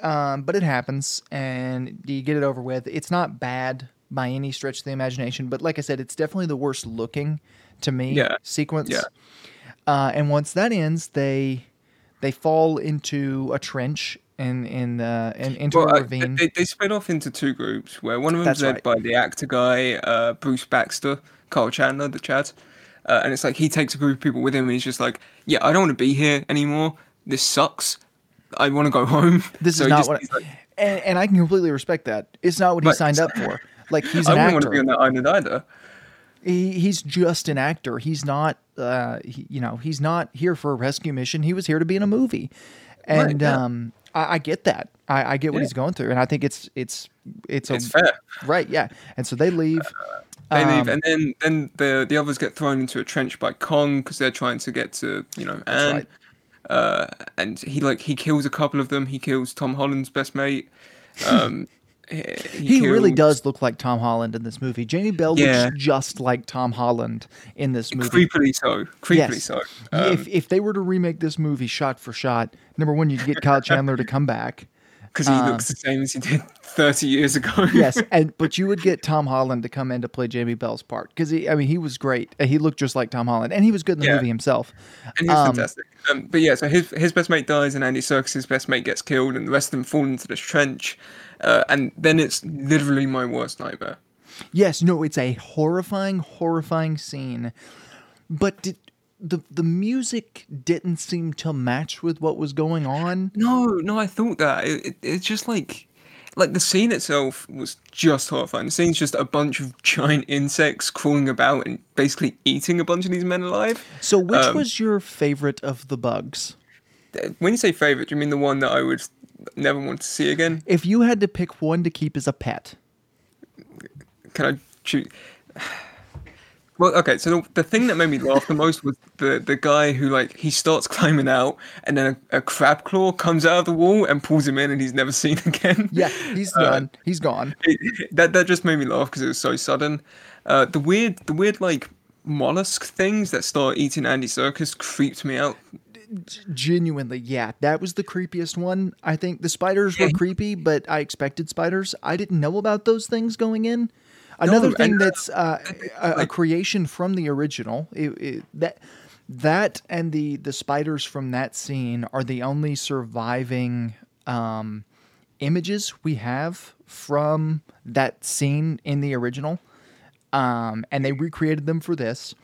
um, but it happens, and you get it over with. It's not bad by any stretch of the imagination, but like I said, it's definitely the worst looking to me Yeah. sequence. Yeah. Uh, and once that ends, they they fall into a trench and in the in, into Well, a uh, ravine. they, they split off into two groups, where one of them's led right. by the actor guy, uh, Bruce Baxter, Carl Chandler, the Chad, uh, and it's like he takes a group of people with him, and he's just like, "Yeah, I don't want to be here anymore. This sucks. I want to go home." this So is not what, he's like, and, and I can completely respect that. It's not what he signed up for. Like he's an I wouldn't want to be actor. on that island either. he, he's just an actor. He's not, uh, he, you know, he's not here for a rescue mission. He was here to be in a movie, and Right, yeah. um, I, I get that. I, I get what Yeah. he's going through, and I think it's it's it's a It's fair. right, yeah. And so they leave. They leave, Um, and then then the the others get thrown into a trench by Kong because they're trying to get to you know Anne. right. Uh, and he like he kills a couple of them. He kills Tom Holland's best mate. Um, he, He really does look like Tom Holland in this movie. Jamie Bell Yeah. looks just like Tom Holland in this movie. creepily so. Creepily Yes. so. Um, if if they were to remake this movie shot for shot, number one, you'd get Kyle Chandler to come back. Because he um, looks the same as he did 30 years ago. yes, and but you would get Tom Holland to come in to play Jamie Bell's part because he, I mean, he was great. Uh, He looked just like Tom Holland, and he was good in the Yeah. movie himself. and he was Um, fantastic. Um, but yeah, so his his best mate dies, and Andy Serkis's best mate gets killed, and the rest of them fall into this trench. Uh, and then it's literally my worst nightmare. Yes, no, it's a horrifying, horrifying scene. But did, the the music didn't seem to match with what was going on. No, no, I thought that it, it, it's just like, like the scene itself was just horrifying. The scene's just a bunch of giant insects crawling about and basically eating a bunch of these men alive. So, which Um, was your favorite of the bugs? When you say favorite, do you mean the one that I would never want to see again? If you had to pick one to keep as a pet, Can I choose? Well, okay. So the, the thing that made me laugh the most was the the guy who like he starts climbing out, and then a, a crab claw comes out of the wall and pulls him in, and he's never seen again. yeah, he's Uh, done. He's gone. It- that that just made me laugh because it was so sudden. Uh, the weird the weird like mollusk things that start eating Andy Serkis creeped me out. Genuinely, yeah, that was the creepiest one. I think the spiders were creepy, but I expected spiders. I didn't know about those things going in. Another No, thing uh, that's uh, a, a creation from the original. It, it, that that and the the spiders from that scene are the only surviving um, images we have from that scene in the original. Um, and they recreated them for this,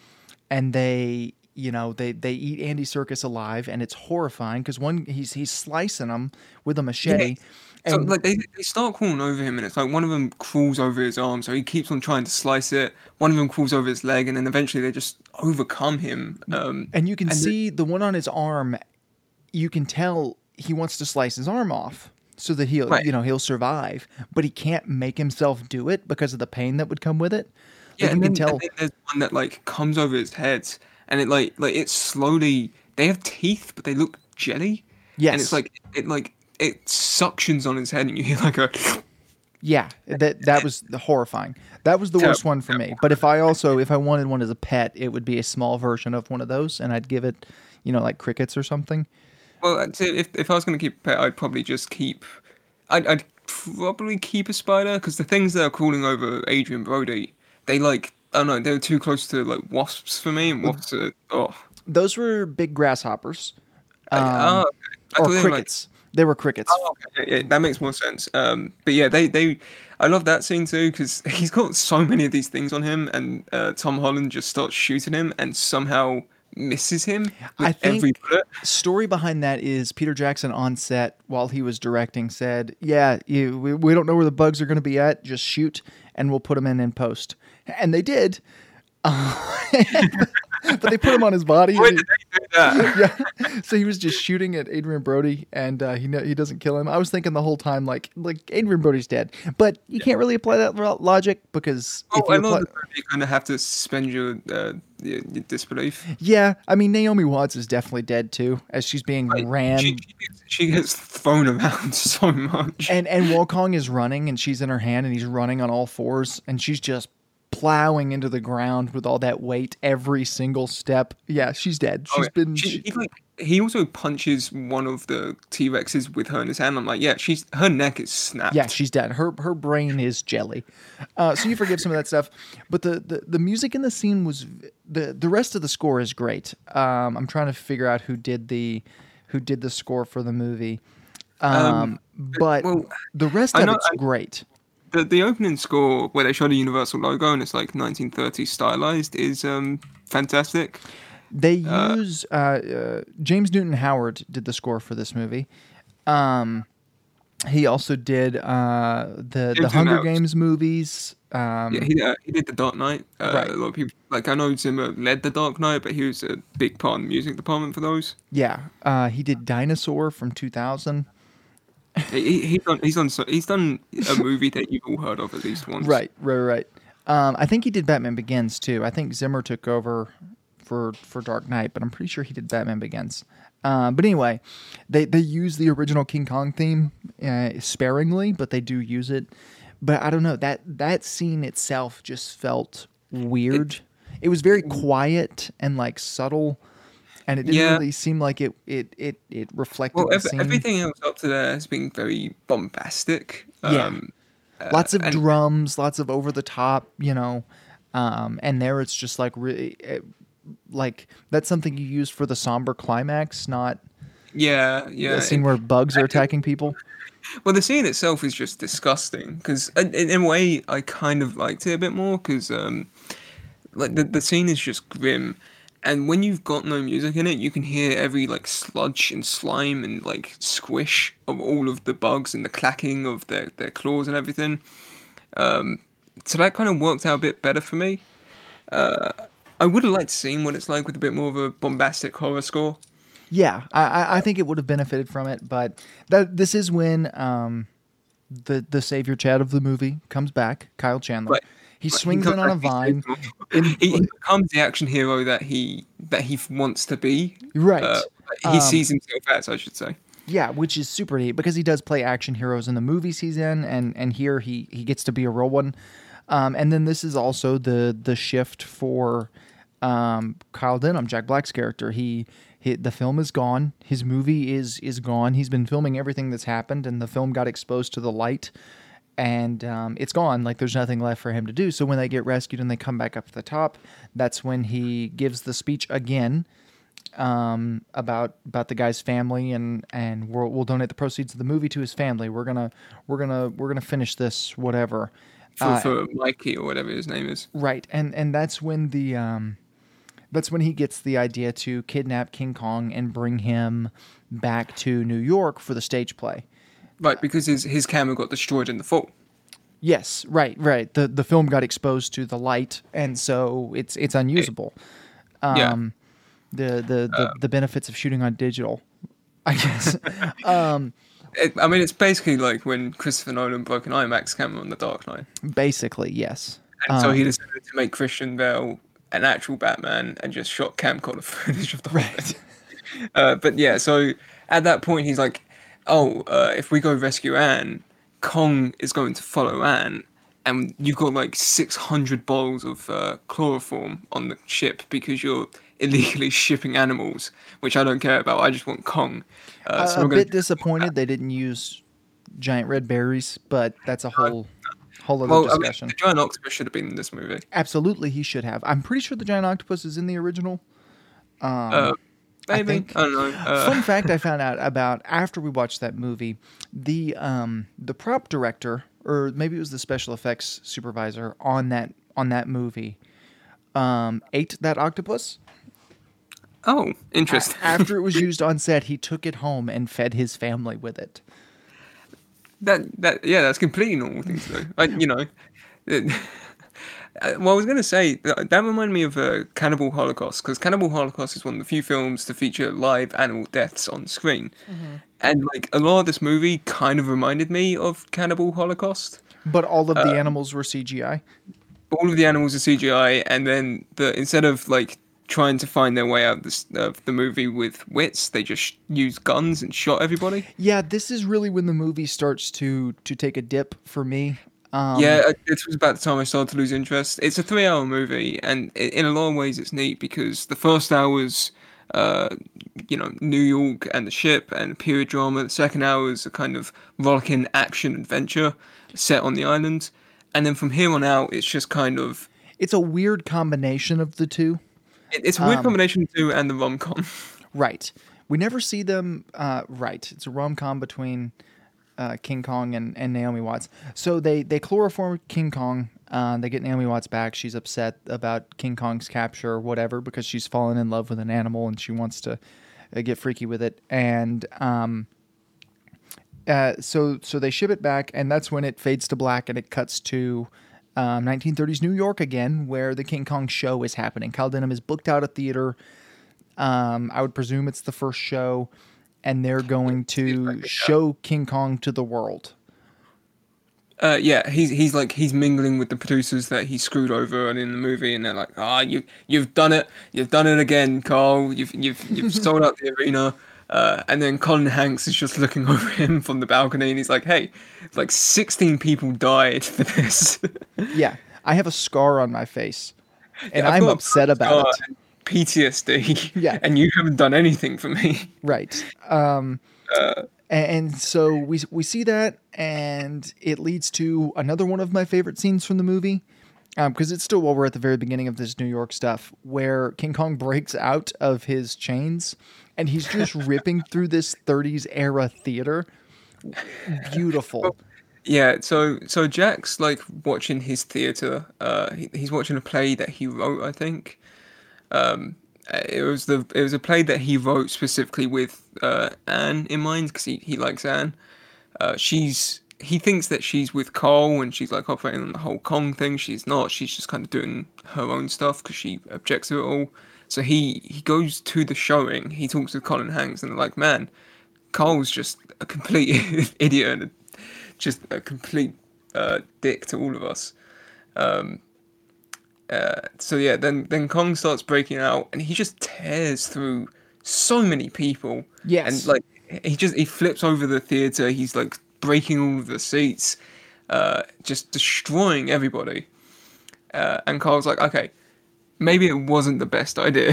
and they you know they they eat Andy Serkis alive, and it's horrifying because one he's he's slicing them with a machete. So And like they, they start crawling over him, and it's like one of them crawls over his arm, so he keeps on trying to slice it. One of them crawls over his leg, and then eventually they just overcome him. Um, And you can And see the one on his arm. You can tell he wants to slice his arm off so that he'll, Right. you know, he'll survive. But he can't make himself do it because of the pain that would come with it. yeah, Like, and you then, tell. and then there's one that like comes over his head, and it like like it slowly. They have teeth, but they look jelly. Yes. and it's like it like it suctions on his head, and you hear like a. Yeah, that that was horrifying. That was the worst one for me. But if I also if I wanted one as a pet, it would be a small version of one of those, and I'd give it, you know, like crickets or something. Well, if if I was gonna keep a pet, I'd probably just keep. I'd, I'd probably keep a spider because the things that are crawling over Adrien Brody, they like I don't know, they're too close to like wasps for me, and wasps are oh. Those were big grasshoppers oh, um, okay. I or they were, like- crickets. They were crickets. Oh, okay. yeah, that makes more sense. Um, but yeah, they they, I love that scene too because he's got so many of these things on him, and uh, Tom Holland just starts shooting him and somehow misses him I think-. Story behind that is Peter Jackson on set while he was directing said, "Yeah, you, we, we don't know where the bugs are going to be at. Just shoot, and we'll put them in in post." And they did. Uh, but they put him on his body. Why did they do that? yeah. So he was just shooting at Adrien Brody, and uh, he he doesn't kill him. I was thinking the whole time like like Adrien Brody's dead, but you can't really apply that logic because if Oh, you I know apply, you kind of have to suspend your, uh, your, your disbelief. yeah, I mean Naomi Watts is definitely dead too, as she's being ran. She, she, gets, thrown around so much. and and Wukong is running, and she's in her hand, and he's running on all fours, and she's just plowing into the ground with all that weight every single step. Yeah, she's dead. Oh, She's yeah. been. She, he, like, he also punches one of the T Rexes with her in his hand. I'm like, yeah, she's her neck is snapped. Yeah, she's dead. Her her brain is jelly. Uh, so you forgive some of that stuff, but the, the the music in the scene was the the rest of the score is great. Um, I'm trying to figure out who did the who did the score for the movie, um, but well, the rest of know- it's I- great. The the opening score where they show the Universal logo and it's like 1930 stylized is um fantastic. They use uh, uh, James Newton Howard did the score for this movie. Um, he also did uh, the the Hunger Howard. Games movies. Um, Yeah, he uh, he did the Dark Knight. Uh, Right. A lot of people like I know Zimmer led the Dark Knight, but he was a big part in the music department for those. yeah, uh, he did Dinosaur from 2000. He, he- he's done he's done so, he's done a movie that you've all heard of at least once. Right, right, right. Um, I think he did Batman Begins too. I think Zimmer took over for for Dark Knight, but I'm pretty sure he did Batman Begins. Um, but anyway, they they use the original King Kong theme uh, sparingly, but they do use it. But I don't know that that scene itself just felt weird. It, was very quiet and like subtle, and it didn't Yeah. really seem like it it it it reflected Well, the ev- scene. everything else up to there has been very bombastic. Yeah. Um, lots of and- drums, lots of over the top, you know. Um, and there it's just like really, eh, like that's something you use for the somber climax, not yeah, yeah. a scene it- where bugs are attacking people. Well, the scene itself is just disgusting because, in, in a way, I kind of liked it a bit more because, um, like the the scene is just grim, and when you've got no music in it, you can hear every like sludge and slime and like squish of all of the bugs and the clacking of their their claws and everything. Um, so that kind of worked out a bit better for me. Uh, I would have liked to seeing what it's like with a bit more of a bombastic horror score. Yeah, I, I- I think it would have benefited from it, but that this is when um, the the savior Chad of the movie comes back, Kyle Chandler. Right. He He swings comes in on a vine. he- in- he, he becomes the action hero that he that he wants to be. Right. Uh, he Um, sees himself as, I should say. Yeah, which is super neat because he does play action heroes in the movies he's in, and and here he he gets to be a real one. Um, and then this is also the the shift for um, Kyle Denham, Jack Black's character. He, he the film is gone. His movie is is gone. He's been filming everything that's happened, and the film got exposed to the light, and um, it's gone. Like there's nothing left for him to do. So when they get rescued and they come back up to the top, that's when he gives the speech again um, about about the guy's family and and we'll, we'll donate the proceeds of the movie to his family. We're gonna we're gonna we're gonna finish this whatever. For, Uh, for Mikey or whatever his name is. Right, and and that's when the um, that's when he gets the idea to kidnap King Kong and bring him back to New York for the stage play. Right, because his his camera got destroyed in the fall. Yes, right, right. The the film got exposed to the light, and so it's it's unusable. Um, Yeah. The the the, the benefits of shooting on digital, I guess. um, It, I mean, it's basically like when Christopher Nolan broke an IMAX camera on The Dark Knight. basically, yes. And so Um, he decided to make Christian Bale an actual Batman and just shot camcorder footage of the Right. Uh, but yeah, so at that point he's like, "Oh, uh, if we go rescue Anne, Kong is going to follow Anne, and you've got like 600 bottles of uh, chloroform on the ship because you're illegally shipping animals, which I don't care about. I just want Kong." Uh, a so a we're gonna- bit disappointed they didn't use giant red berries, but that's a whole whole other well, I mean, discussion. the giant octopus should have been in this movie. Absolutely, he should have. I'm pretty sure the giant octopus is in the original. Um, I maybe I, think- don't know. Uh, Fun fact I found out about after we watched that movie, the um, the prop director, or maybe it was the special effects supervisor on that on that movie, um, ate that octopus. oh, interesting. After it was used on set, he took it home and fed his family with it. That that yeah, that's completely normal thing to do. Like you know, it, well, I was gonna say that, that reminded me of uh, Cannibal Holocaust because Cannibal Holocaust is one of the few films to feature live animal deaths on screen, and like a lot of this movie kind of reminded me of Cannibal Holocaust. But all of the Uh, animals were CGI. All of the animals are CGI, and then the instead of like trying to find their way out of this, of the movie with wits, they just used guns and shot everybody. Yeah, this is really when the movie starts to to take a dip for me. Um, yeah, uh, it was about the time I started to lose interest. It's a three-hour movie, and in a lot of ways, it's neat because the first hour's, uh, you know, New York and the ship and period drama. The second hour is a kind of rollicking action adventure set on the island, and then from here on out, it's just kind of it's a weird combination of the two. it- it's a weird combination of the two and the rom com. Right. We never see them. Uh, right. It's a rom com between uh, King Kong and, and Naomi Watts. So they they chloroform King Kong. Uh, they get Naomi Watts back. She's upset about King Kong's capture or whatever because she's fallen in love with an animal and she wants to uh, get freaky with it. And um, uh, so so they ship it back, and that's when it fades to black and it cuts to. Um, 1930s New York again, where the King Kong show is happening. Carl Denham is booked out a theater. Um, I would presume it's the first show, and they're going to show King Kong to the world. Uh, yeah, he's he's like he's mingling with the producers that he screwed over and in the movie, and they're like, ah, you you've done it, you've done it again, Carl. You've you've you've sold out the arena. Uh, and then Colin Hanks is just looking over him from the balcony, and he's like, "Hey, like 16 people died for this. Yeah, I have a scar on my face, and I've I'm upset about it. PTSD. Yeah. and you haven't done anything for me. Right. Um, and so we we see that, and it leads to another one of my favorite scenes from the movie, because it's still while we're at the very beginning of this New York stuff, where King Kong breaks out of his chains, and he's just ripping through this 30s era theater. Beautiful. Yeah, so so Jack's like watching his theater. Uh, he, he's watching a play that he wrote, I think. Um, it was the it was a play that he wrote specifically with uh, Anne in mind because he, he likes Anne. Uh, she's he thinks that she's with Cole and she's like operating on the whole Kong thing. She's not. She's just kind of doing her own stuff because she objects to it all. So he he goes to the showing. He talks with Colin Hanks and they're like, man, Cole's just a complete idiot and just a complete uh, dick to all of us. Um, uh, so yeah, then then Kong starts breaking out and he just tears through so many people. Yes. and like he just he flips over the theater. He's like breaking all of the seats, uh, just destroying everybody. Uh, and Carl's like, okay, maybe it wasn't the best idea.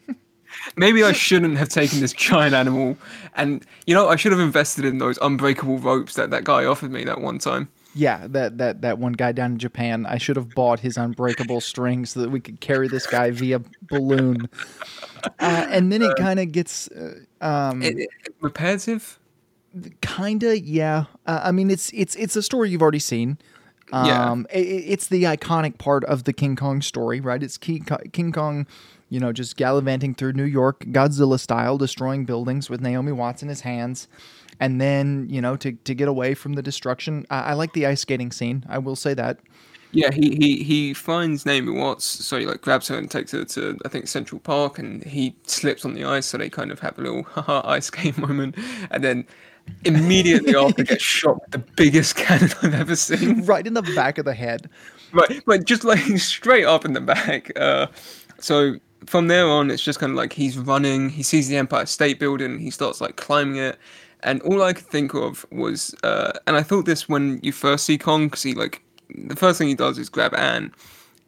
maybe I shouldn't have taken this giant animal, and you know I should have invested in those unbreakable ropes that that guy offered me that one time. Yeah, that, that that one guy down in Japan. I should have bought his unbreakable string so that we could carry this guy via balloon. Uh, and then it kind of gets uh, um, It, it, repetitive. kinda yeah. Uh, I mean, it's it's it's a story you've already seen. Yeah. Um, i- i it's the iconic part of the King Kong story, right? It's King, King Kong, you know, just gallivanting through New York, Godzilla style, destroying buildings with Naomi Watts in his hands. And then, you know, to, to get away from the destruction. I, I like the ice skating scene. I will say that. Yeah, he, he, he finds Naomi Watts, so he like grabs her and takes her to I think Central Park, and he slips on the ice, so they kind of have a little haha ice skate moment, and then immediately after gets shot with the biggest cannon I've ever seen. right in the back of the head. Right, but just like straight up in the back. Uh, so from there on, it's just kind of like he's running. He sees the Empire State Building. He starts like climbing it, and all I could think of was, uh, and I thought this when you first see Kong, because he like the first thing he does is grab Anne.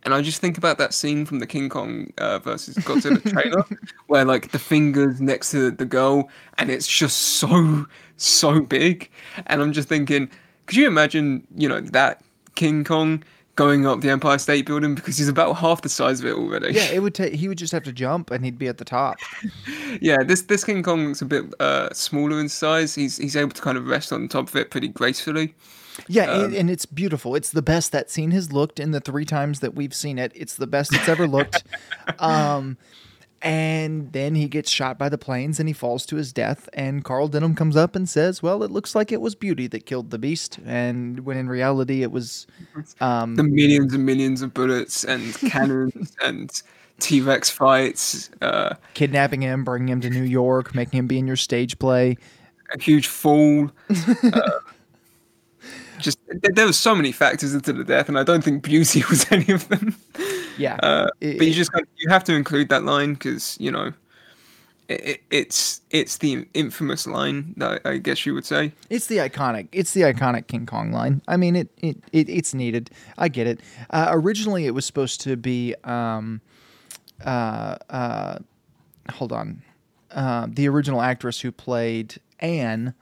And I just think about that scene from the King Kong uh, versus Godzilla trailer, where like the fingers next to the girl, and it's just so so big. And I'm just thinking, could you imagine, you know, that King Kong going up the Empire State Building because he's about half the size of it already. Yeah, it would take. He would just have to jump, and he'd be at the top. yeah. This this King Kong looks a bit uh, smaller in size. He's he's able to kind of rest on top of it pretty gracefully. Yeah, Um, and, and it's beautiful. It's the best that scene has looked in the three times that we've seen it. It's the best it's ever looked. um, and then he gets shot by the planes and he falls to his death. And Carl Denham comes up and says, "Well, it looks like it was Beauty that killed the beast," and when in reality it was. Um, The millions and millions of bullets and cannons and T Rex fights. Uh, kidnapping him, bringing him to New York, making him be in your stage play. a huge fool. uh, just there, were so many factors into the death, and I don't think beauty was any of them. Yeah, Uh, It- but you just you have to include that line because you know it, it, it's it's the infamous line that I guess you would say. It's the iconic. It's the iconic King Kong line. I mean, it it, it it's needed. I get it. Uh, originally, it was supposed to be. Um, uh, uh, hold on. Uh, the original actress who played Anne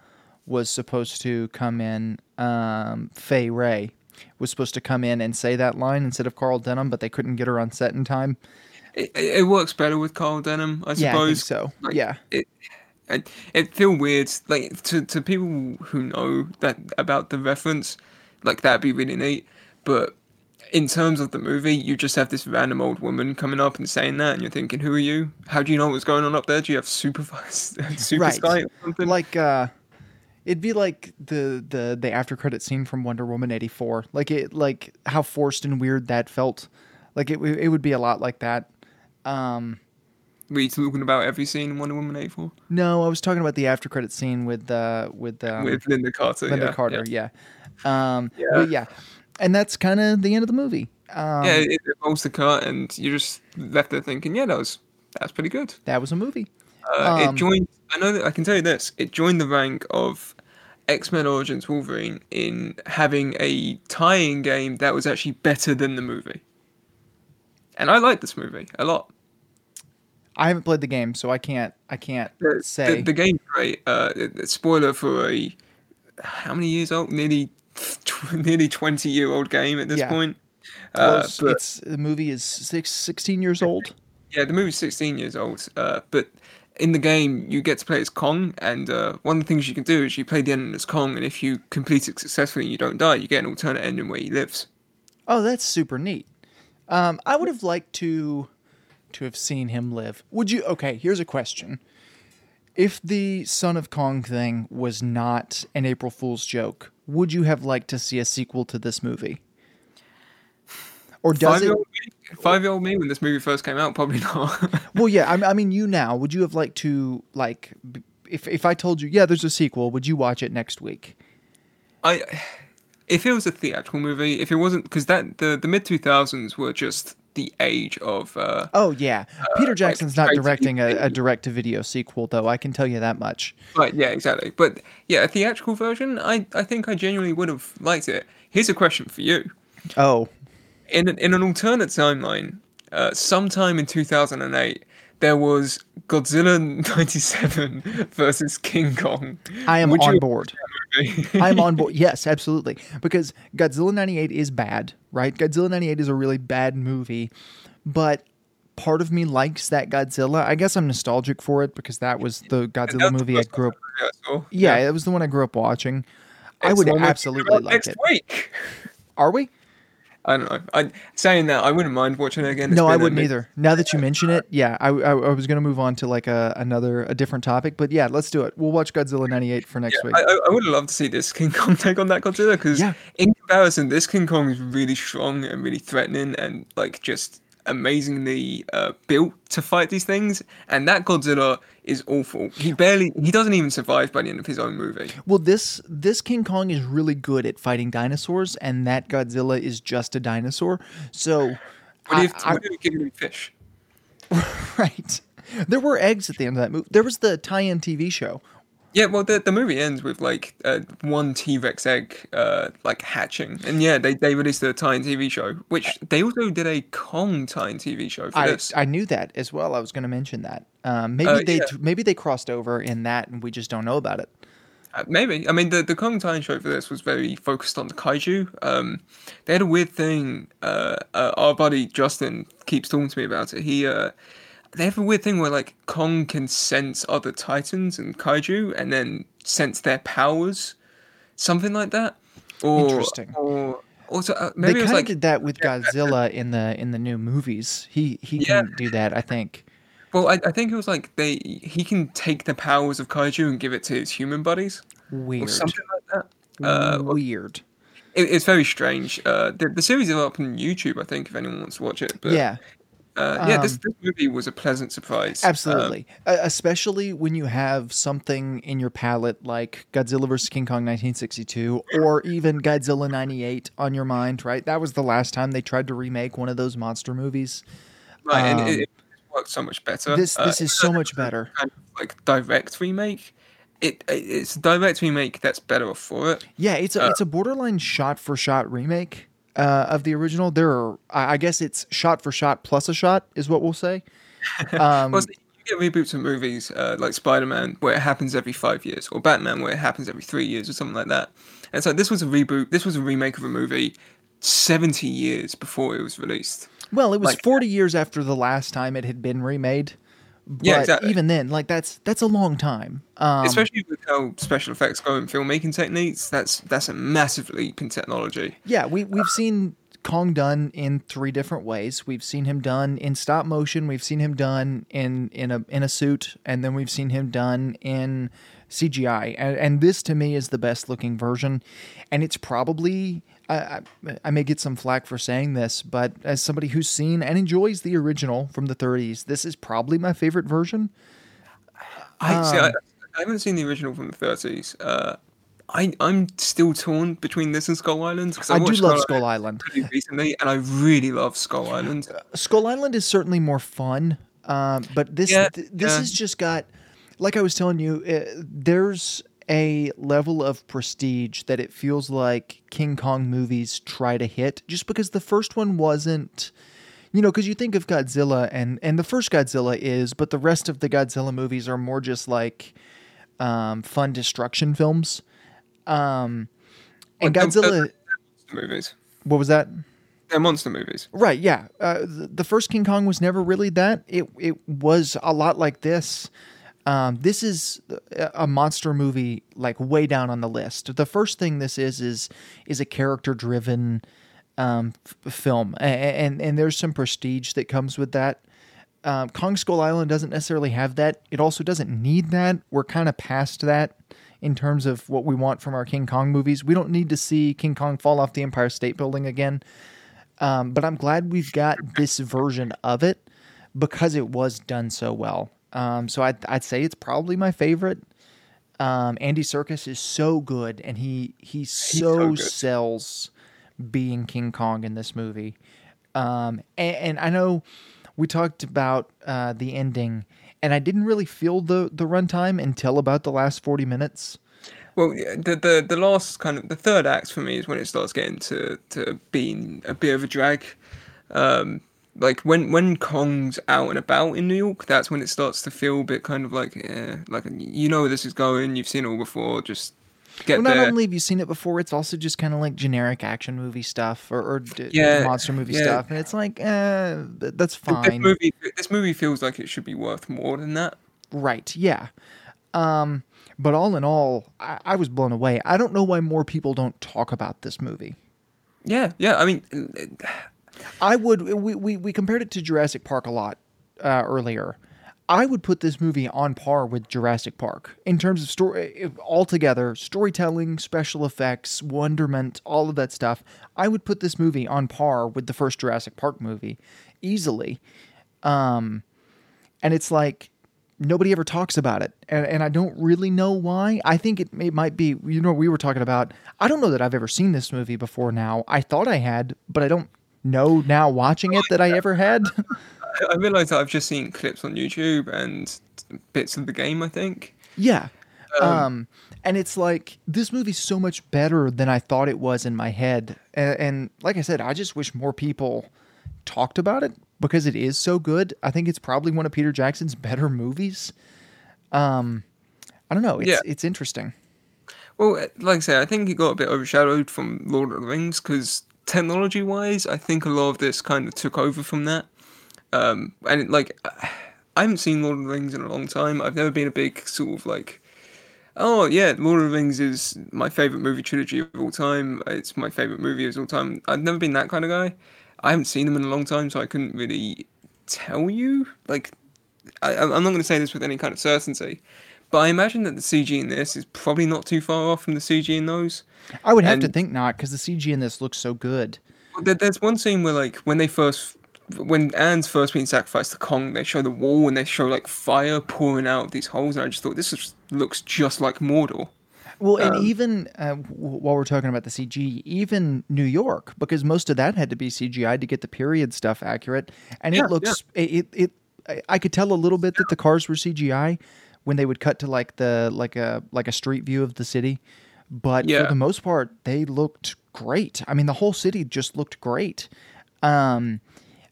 was supposed to come in. Um, Fay Wray was supposed to come in and say that line instead of Carl Denham, but they couldn't get her on set in time. It, it works better with Carl Denham, I suppose. Yeah, I think so. Like, yeah. It, it it feel weird like to to people who know that about the reference, like that'd be really neat. But in terms of the movie, you just have this random old woman coming up and saying that, and you're thinking, "Who are you? How do you know what's going on up there? Do you have super super Right. sky or something?" like uh it'd be like the the the after credit scene from Wonder Woman 84 like it like how forced and weird that felt like it it would be a lot like that um Were you talking about every scene in Wonder Woman eighty four no I was talking about the after credit scene with uh with um, with Lynda Carter? Lynda yeah, Carter Yeah, yeah, um Yeah. but yeah and that's kind of the end of the movie um yeah it, it rolls the cut, and you're just left there thinking, "Yeah, that was that's pretty good." that was a movie Uh, Um, it joined. I know that I can tell you this. It joined the rank of X Men Origins Wolverine in having a tie-in game that was actually better than the movie. And I like this movie a lot. I haven't played the game so I can't I can't The, say the, the game's great. Uh, spoiler for a how many years old? Nearly, tw- nearly twenty-year-old game at this Yeah. point. Uh, Close. but it's the movie is six, 16 years old Yeah, the movie's 16 years old, uh, but in the game you get to play as Kong, and uh, one of the things you can do is you play the ending as Kong, and if you complete it successfully and you don't die, you get an alternate ending where he lives. Oh, that's super neat. Um, I would have liked to to have seen him live. Would you? Okay, here's a question: If the Son of Kong thing was not an April Fool's joke, would you have liked to see a sequel to this movie? Or does it? Five-year-old me, five-year-old me when this movie first came out, probably not. Well, yeah. I, I mean, you now. Would you have liked to like? If if I told you, yeah, there's a sequel, would you watch it next week? I, if it was a theatrical movie, if it wasn't, because that the the mid 2000s were just the age of. Uh, Oh yeah, Peter Jackson's not directing a, a direct to video sequel, though. I can tell you that much. Right, yeah, exactly. But yeah, a theatrical version, I I think I genuinely would have liked it. Here's a question for you. Oh, in an, in an alternate timeline, uh, sometime in 2008, there was Godzilla 97 versus King Kong. I am Would on board. I'm on board. Yes, absolutely. Because Godzilla 98 is bad, right? Godzilla 98 is a really bad movie, but part of me likes that Godzilla. I guess I'm nostalgic for it because that was the Godzilla That's the movie I grew up. Yeah, I. Yeah, it was the one I grew up watching. I would the one we're talking absolutely like next it. week. Are we? I don't know. I saying that I wouldn't mind watching it again. It's No, I wouldn't either. Now that you mention it, yeah, I, I, I was going to move on to like a another a different topic, but yeah, let's do it. We'll watch Godzilla 98 for next week. I, I I would love to see this King Kong take on that Godzilla because Yeah. in comparison, this King Kong is really strong and really threatening and like just amazingly uh, built to fight these things. And that Godzilla is awful. He barely, he doesn't even survive by the end of his own movie. Well, this this King Kong is really good at fighting dinosaurs, and that Godzilla is just a dinosaur. So, What if, I- what if you give him fish? right, there were eggs at the end of that movie. There was the tie-in TV show. Yeah, well, the, the movie ends with like uh, one T Rex egg uh, like hatching, and yeah, they, they released a tie-in TV show, which they also did a Kong tie-in TV show for I this. I knew that as well. I was going to mention that. Um, maybe Uh, they yeah. maybe they crossed over in that, and we just don't know about it. Uh, maybe. I mean, the the Kong Time show for this was very focused on the kaiju. Um, they had a weird thing. Uh, uh, our buddy Justin keeps talking to me about it. He uh, they have a weird thing where like Kong can sense other titans and kaiju, and then sense their powers, something like that. Or, Interesting. Or also uh, They maybe it was kind of like did that with Godzilla in the in the new movies. He he Yeah. can do that, I think. well, I, I think it was like they he can take the powers of kaiju and give it to his human buddies or Weird, something like that. Uh, weird. It, it's very strange. Uh, the, the series is up on YouTube, I think, if anyone wants to watch it. But, yeah, uh, yeah. This, um, this movie was a pleasant surprise. Um, Absolutely. Uh, especially when you have something in your palette like Godzilla vs. King Kong 1962 or even Godzilla 98 on your mind, right? That was the last time they tried to remake one of those monster movies. right, and um, it, it works so much better. This Uh, is so much better. kind of like direct remake. It it's a direct remake that's better for it. Yeah, it's a it's a borderline shot for shot remake uh, of the original. There are I guess it's shot for shot plus a shot is what we'll say. Um, Well, you get reboots of movies uh, like Spider Man where it happens every five years, or Batman where it happens every three years, or something like that. And so this was a reboot. This was a remake of a movie seventy years before it was released. Well, it was Like- 40 years after the last time it had been remade. But Yeah, exactly. even then, like that's that's a long time. Um, Especially with how special effects go in filmmaking techniques, that's that's a massive leap in technology. yeah, we we've seen Kong done in three different ways. We've seen him done in stop motion. We've seen him done in in a in a suit, and then we've seen him done in CGI. And, and this to me is the best looking version, and it's probably. I, I, may get some flack for saying this, but as somebody who's seen and enjoys the original from the 30s, this is probably my favorite version. I see. I, Um, I haven't seen the original from the thirties. Uh, I I'm still torn between this and Skull Island because I, I do watched love Skull Island Island. recently, and I really love Skull Island. Skull Island is certainly more fun, um, but this Yeah, th- this yeah. has just got, like I was telling you, uh, there's a level of prestige that it feels like King Kong movies try to hit, just because the first one wasn't. You know, because you think of Godzilla, and and the first Godzilla is, but the rest of the Godzilla movies are more just like um, fun destruction films. Um, and Well, the- the- Godzilla, movies, what was that? they're monster movies. Right, yeah. Uh, the, the first King Kong was never really that. It it was a lot like this. Um, this is a monster movie, like way down on the list. The first thing this is is is a character driven um, f- film, A- a- and and there's some prestige that comes with that. Um, Kong Skull Island doesn't necessarily have that. It also doesn't need that. We're kind of past that in terms of what we want from our King Kong movies. We don't need to see King Kong fall off the Empire State Building again. Um, but I'm glad we've got this version of it because it was done so well. Um, so I'd, I'd say it's probably my favorite. Um, Andy Serkis is so good, and he he so, so sells being King Kong in this movie. Um, and, and I know we talked about uh, the ending, and I didn't really feel the the runtime until about the last forty minutes. Well, yeah, the the the last kind of the third act for me is when it starts getting to to being a bit of a drag. Um, like when when Kong's out and about in New York, that's when it starts to feel a bit kind of like eh, like you know where this is going. You've seen it all before. Just get Well, not there. only have you seen it before, it's also just kind of like generic action movie stuff or, or Yeah, monster movie yeah. stuff, and it's like, eh, th- that's this fine, movie this movie feels like it should be worth more than that. right? Yeah. Um, but all in all, I, I was blown away. I don't know why more people don't talk about this movie. Yeah, yeah. I mean, I would. We we, we compared it to Jurassic Park a lot uh, earlier. I would put this movie on par with Jurassic Park in terms of story altogether, storytelling, special effects, wonderment, all of that stuff. I would put this movie on par with the first Jurassic Park movie easily. Um, and it's like nobody ever talks about it, and, and I don't really know why. I think it, it might be. You know, we were talking about. I don't know that I've ever seen this movie before. Now I thought I had, but I don't know now watching it that I ever had. I realize that I've just seen clips on YouTube and bits of the game. I think. Yeah. Um, and it's like this movie's so much better than I thought it was in my head. And, and like I said, I just wish more people talked about it because it is so good. I think it's probably one of Peter Jackson's better movies. Um, I don't know. It's Yeah. it's interesting. Well, like I say, I think it got a bit overshadowed from Lord of the Rings because technology-wise, I think a lot of this kind of took over from that. Um, and it, like, I haven't seen Lord of the Rings in a long time. I've never been a big sort of like, oh yeah, Lord of the Rings is my favorite movie trilogy of all time. It's my favorite movie of all time. I've never been that kind of guy. I haven't seen them in a long time, so I couldn't really tell you. Like, I, I'm not going to say this with any kind of certainty, but I imagine that the CG in this is probably not too far off from the CG in those. I would have to think not because the CG in this looks so good. There's one scene where, like, when they first, when Anne's first being sacrificed to Kong, they show the wall and they show like fire pouring out of these holes, and I just thought this is, looks just like Mordor. Well, and even uh, while we're talking about the CG, even New York, because most of that had to be CGI to get the period stuff accurate, and Yeah, it looks it it. it I, I could tell a little bit that the cars were CGI when they would cut to like the like a like a street view of the city, but Yeah. for the most part, they looked great. I mean, the whole city just looked great. Um,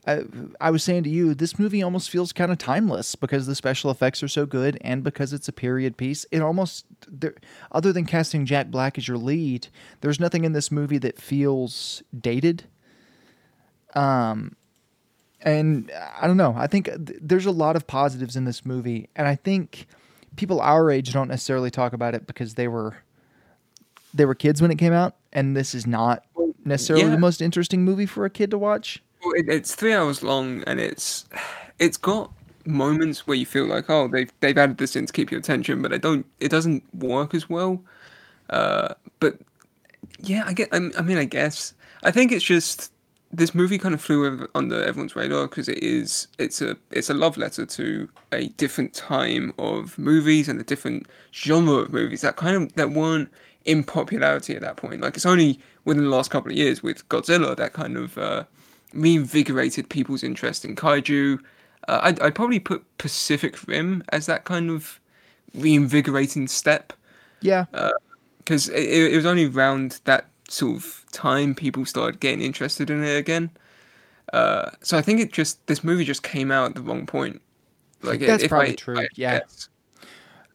I, I was saying to you, this movie almost feels kind of timeless because the special effects are so good, and because it's a period piece. It almost, there, other than casting Jack Black as your lead, there's nothing in this movie that feels dated. Um, and I don't know. I think th- there's a lot of positives in this movie, and I think people our age don't necessarily talk about it because they were they were kids when it came out, and this is not necessarily yeah. the most interesting movie for a kid to watch. Well, it, it's three hours long, and it's it's got moments where you feel like, oh, they've they've added this in to keep your attention, but it don't it doesn't work as well. Uh, but yeah, I get. I, I mean, I guess I think it's just this movie kind of flew under everyone's radar because it is it's a it's a love letter to a different time of movies and a different genre of movies that kind of that weren't in popularity at that point. Like it's only within the last couple of years with Godzilla that kind of uh, reinvigorated people's interest in kaiju. Uh, I'd, I'd probably put Pacific Rim as that kind of reinvigorating step Yeah, because it, it was only around that sort of time people started getting interested in it again. Uh, so I think it just this movie just came out at the wrong point. Like That's if probably I- true, I yeah. guess.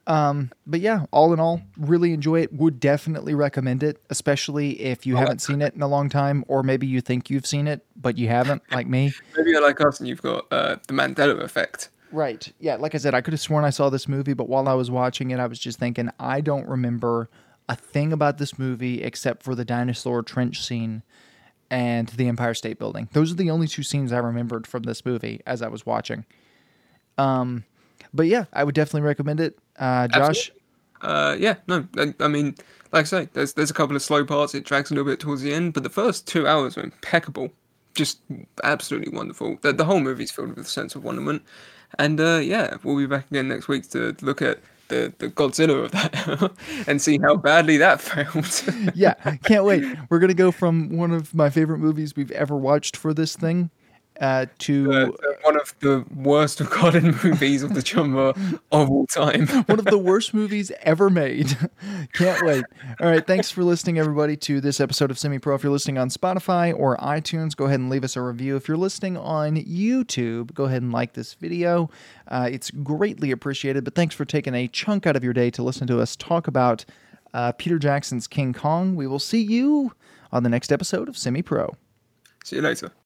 Um, but yeah, all in all, really enjoy it. Would definitely recommend it, especially if you haven't seen it in a long time, or maybe you think you've seen it but you haven't, like me. maybe you're like us and you've got uh, the Mandela effect. Right. Yeah. Like I said, I could have sworn I saw this movie, but while I was watching it, I was just thinking, I don't remember a thing about this movie except for the dinosaur trench scene and the Empire State Building. Those are the only two scenes I remembered from this movie as I was watching. Um, but yeah, I would definitely recommend it. Uh, Josh, Uh, yeah, no, I, I mean, like I say, there's there's a couple of slow parts. It drags a little bit towards the end, but the first two hours are impeccable, just absolutely wonderful. The, the whole movie's filled with a sense of wonderment, and uh, yeah, we'll be back again next week to look at the the Godzilla of that and see how badly that failed. yeah, can't wait. We're gonna go from one of my favorite movies we've ever watched for this thing uh, to Uh, one of the worst recorded movies of the genre of all time. one of the worst movies ever made. Can't wait. All right. Thanks for listening, everybody, to this episode of Semi Pro. If you're listening on Spotify or iTunes, go ahead and leave us a review. If you're listening on YouTube, go ahead and like this video. Uh, it's greatly appreciated. But thanks for taking a chunk out of your day to listen to us talk about uh, Peter Jackson's King Kong. We will see you on the next episode of Semi Pro. See you later.